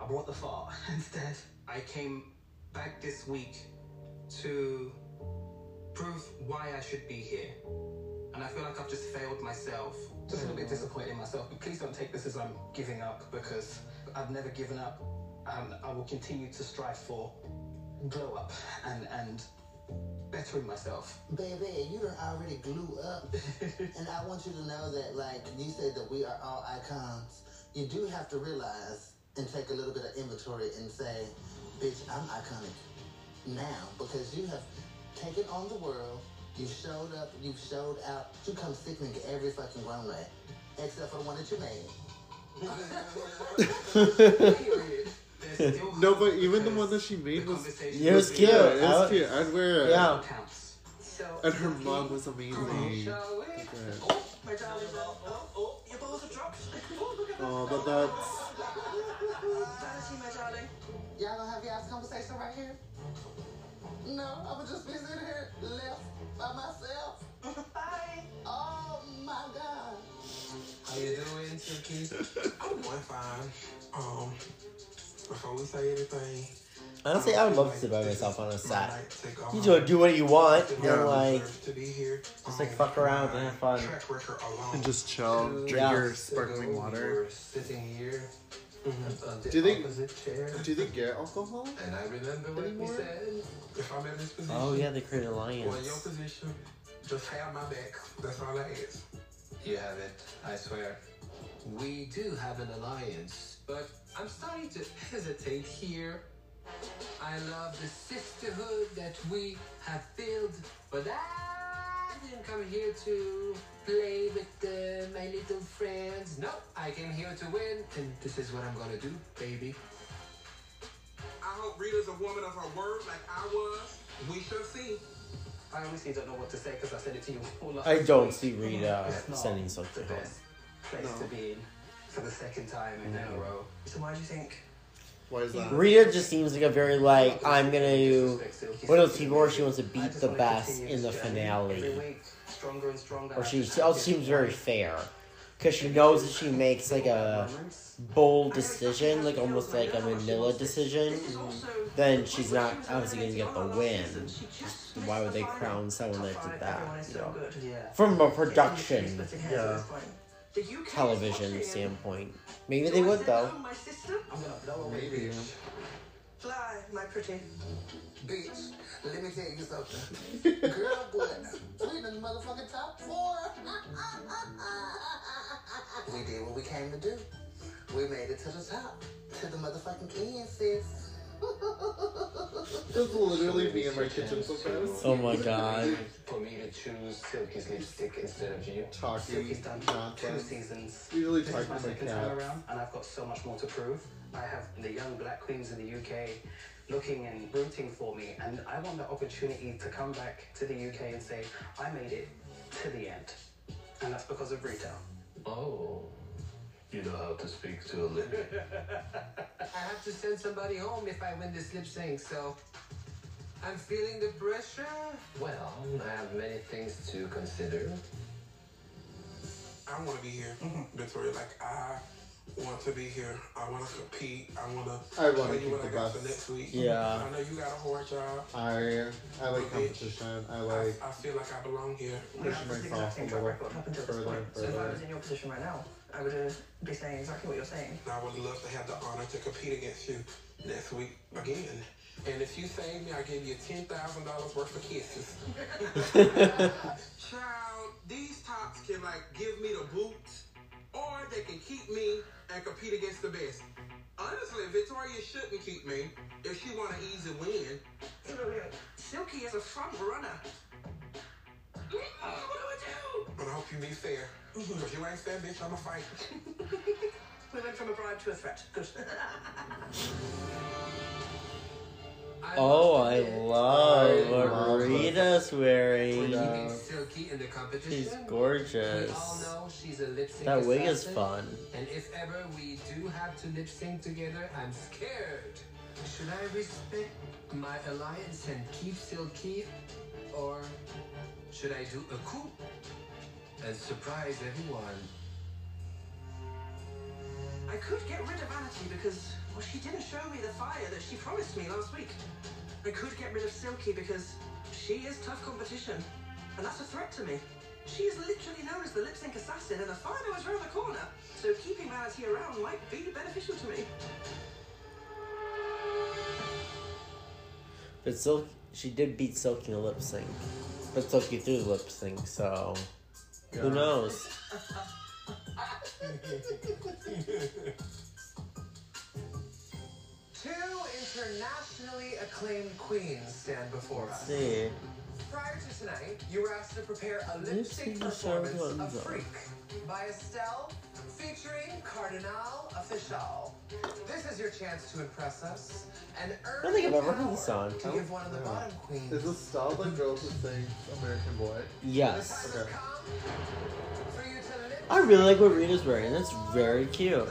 I brought the fire instead. I came back this week to prove why I should be here, and I feel like I've just failed myself. Just a little bit disappointed in myself. But please don't take this as I'm giving up because I've never given up, and I will continue to strive for glow up and and bettering myself. Baby, you done already glue up. and I want you to know that, like, you said that we are all icons. You do have to realize and take a little bit of inventory and say, bitch, I'm iconic now because you have taken on the world. You showed up, you showed out. You come sickening to every fucking runway, except for the one that you made. No, but even the one that she made was It was cute. Yeah, it was was- cute. I'd wear it. Yeah. And her mom was amazing. Okay. Oh, my oh, oh, oh, your balls. Oh, look at. Oh, but that's Vanity, my darling. Y'all gonna have y'all's conversation right here? No, I'm gonna just be sitting here left by myself. Bye. Oh my god. How you doing, Silky? I'm doing fine. Um, before we say anything, Honestly, I would love to sit by myself on a set. You just do what you want. Yeah. And like, to be here. just like fuck around and have fun. Track record alone. and just chill, drink Yeah. your sparkling water. sitting here Mm-hmm. on the Do they- chair, Do they get alcohol? and I remember what we Anymore? said. If I'm in this position, Oh yeah, they created or in your alliance. position, just have my back. That's all I ask. You have it, I swear. We do have an alliance, but I'm starting to hesitate here. I love the sisterhood that we have built, but I didn't come here to play with uh, my little friends. No, I came here to win, and this is what I'm gonna do, baby. I hope Rita's a woman of her word like I was. We shall see. I honestly don't know what to say because I said it to you all last I don't week. see Rita sending the something home. best place No. to be in for the second time in a row. So why do you think? Why is that? Rita just seems like a very like I'm gonna Disrespect Silky. one of those people where she wants to beat the best in the this journey Every finale, week, stronger and stronger. or she the also seems very fair, because she knows that she makes like a bold decision, like almost like a Manila decision, then she's not obviously gonna get the win. Why would they crown someone that did that? You know, from a production Yeah. Television standpoint, maybe they would though. My sister? I'm gonna blow away. Maybe. Fly, my pretty. Bitch, let me tell you something. Girl, what? We in the motherfucking top four. we did what we came to do. We made it to the top. To the motherfucking end, sis. It's literally me in my kitchen slippers. Oh my god. For me to choose Silky's lipstick instead of you. Talking Silky's done two seasons. Usually this is talking my my second time around, and I've got so much more to prove. I have the young black queens in the UK looking and rooting for me, and I want the opportunity to come back to the UK and say I made it to the end, and that's because of Rita. Oh, you know how to speak to a lady. I have to send somebody home if I win this lip sync, so I'm feeling the pressure. Well, I have many things to consider. I want to be here, mm-hmm. Victoria. Like I want to be here. I want to compete. I want to. I wanna tell you keep the I best. for next week. Yeah. I know you got a hard job. I I like competition. I like I feel like I belong here. pushing myself a little further and So if I further. was in your position right now, I would just be saying exactly what you're saying. I would love to have the honor to compete against you next week again. And if you save me, I give you ten thousand dollars worth of kisses. Child, these tops can like give me the boots, or they can keep me and compete against the best. Honestly, Victoria shouldn't keep me if she want an easy win. Silky is a front runner. But I hope you be fair. Mm-hmm. Because you ain't fair, bitch, I'm a fight. We went from a bribe to a threat. Good. Oh, I love what Rita's wearing. Silky in the competition. She's We all gorgeous. know she's a lip sync That wig is fun. And if ever we do have to lip sync together, I'm scared. Should I respect my alliance and keep Silky? Or should I do a coup and surprise everyone? I could get rid of Vanity because, well, she didn't show me the fire that she promised me last week. I could get rid of Silky because she is tough competition, and that's a threat to me. She is literally known as the lip sync assassin, and the final is around the corner. So keeping Vanity around might be beneficial to me. But Silk, she did beat Silky in a lip sync. But Silky through the lip sync, so who knows? Two internationally acclaimed queens stand before us. see. Prior to tonight, you were asked to prepare a lip Lip sync sync performance performance. of Freak by Estelle featuring Cardinal Official. This is your chance to impress us and earn I don't think I've the ever heard power this song. to give one of the bottom queens. Is this style the girl who sings American Boy? Yes. Okay. for you to lip I really like what Rita's wearing. That's very cute.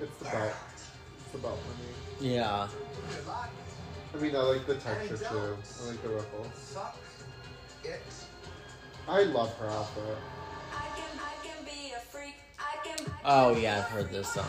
It's the belt. It's the belt for me. Yeah. I mean, I like the texture too. I like the ruffle. Fuck it. I love her outfit. Oh yeah, I've heard this song.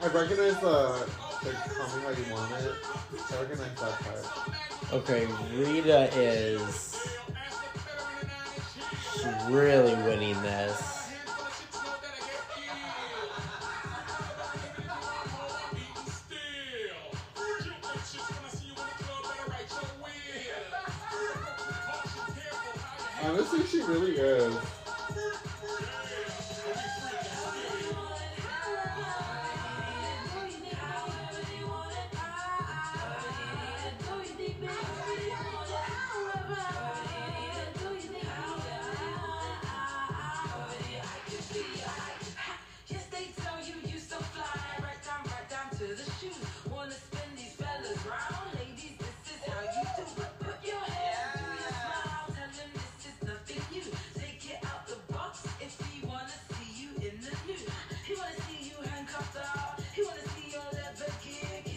I recognize the the me how you want it. I recognize that part. Okay, Rita is she's really winning this. Honestly, she really is.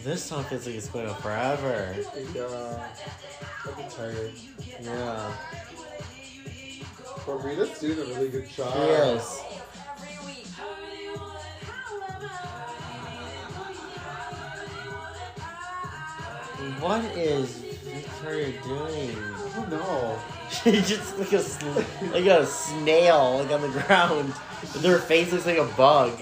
This song feels like it's going on forever. Yeah. I'd be tired. Yeah. But Rita's doing a really good job. Yes. What is Victoria doing? I don't know. She's just like a like a snail like on the ground. And her face looks like a bug.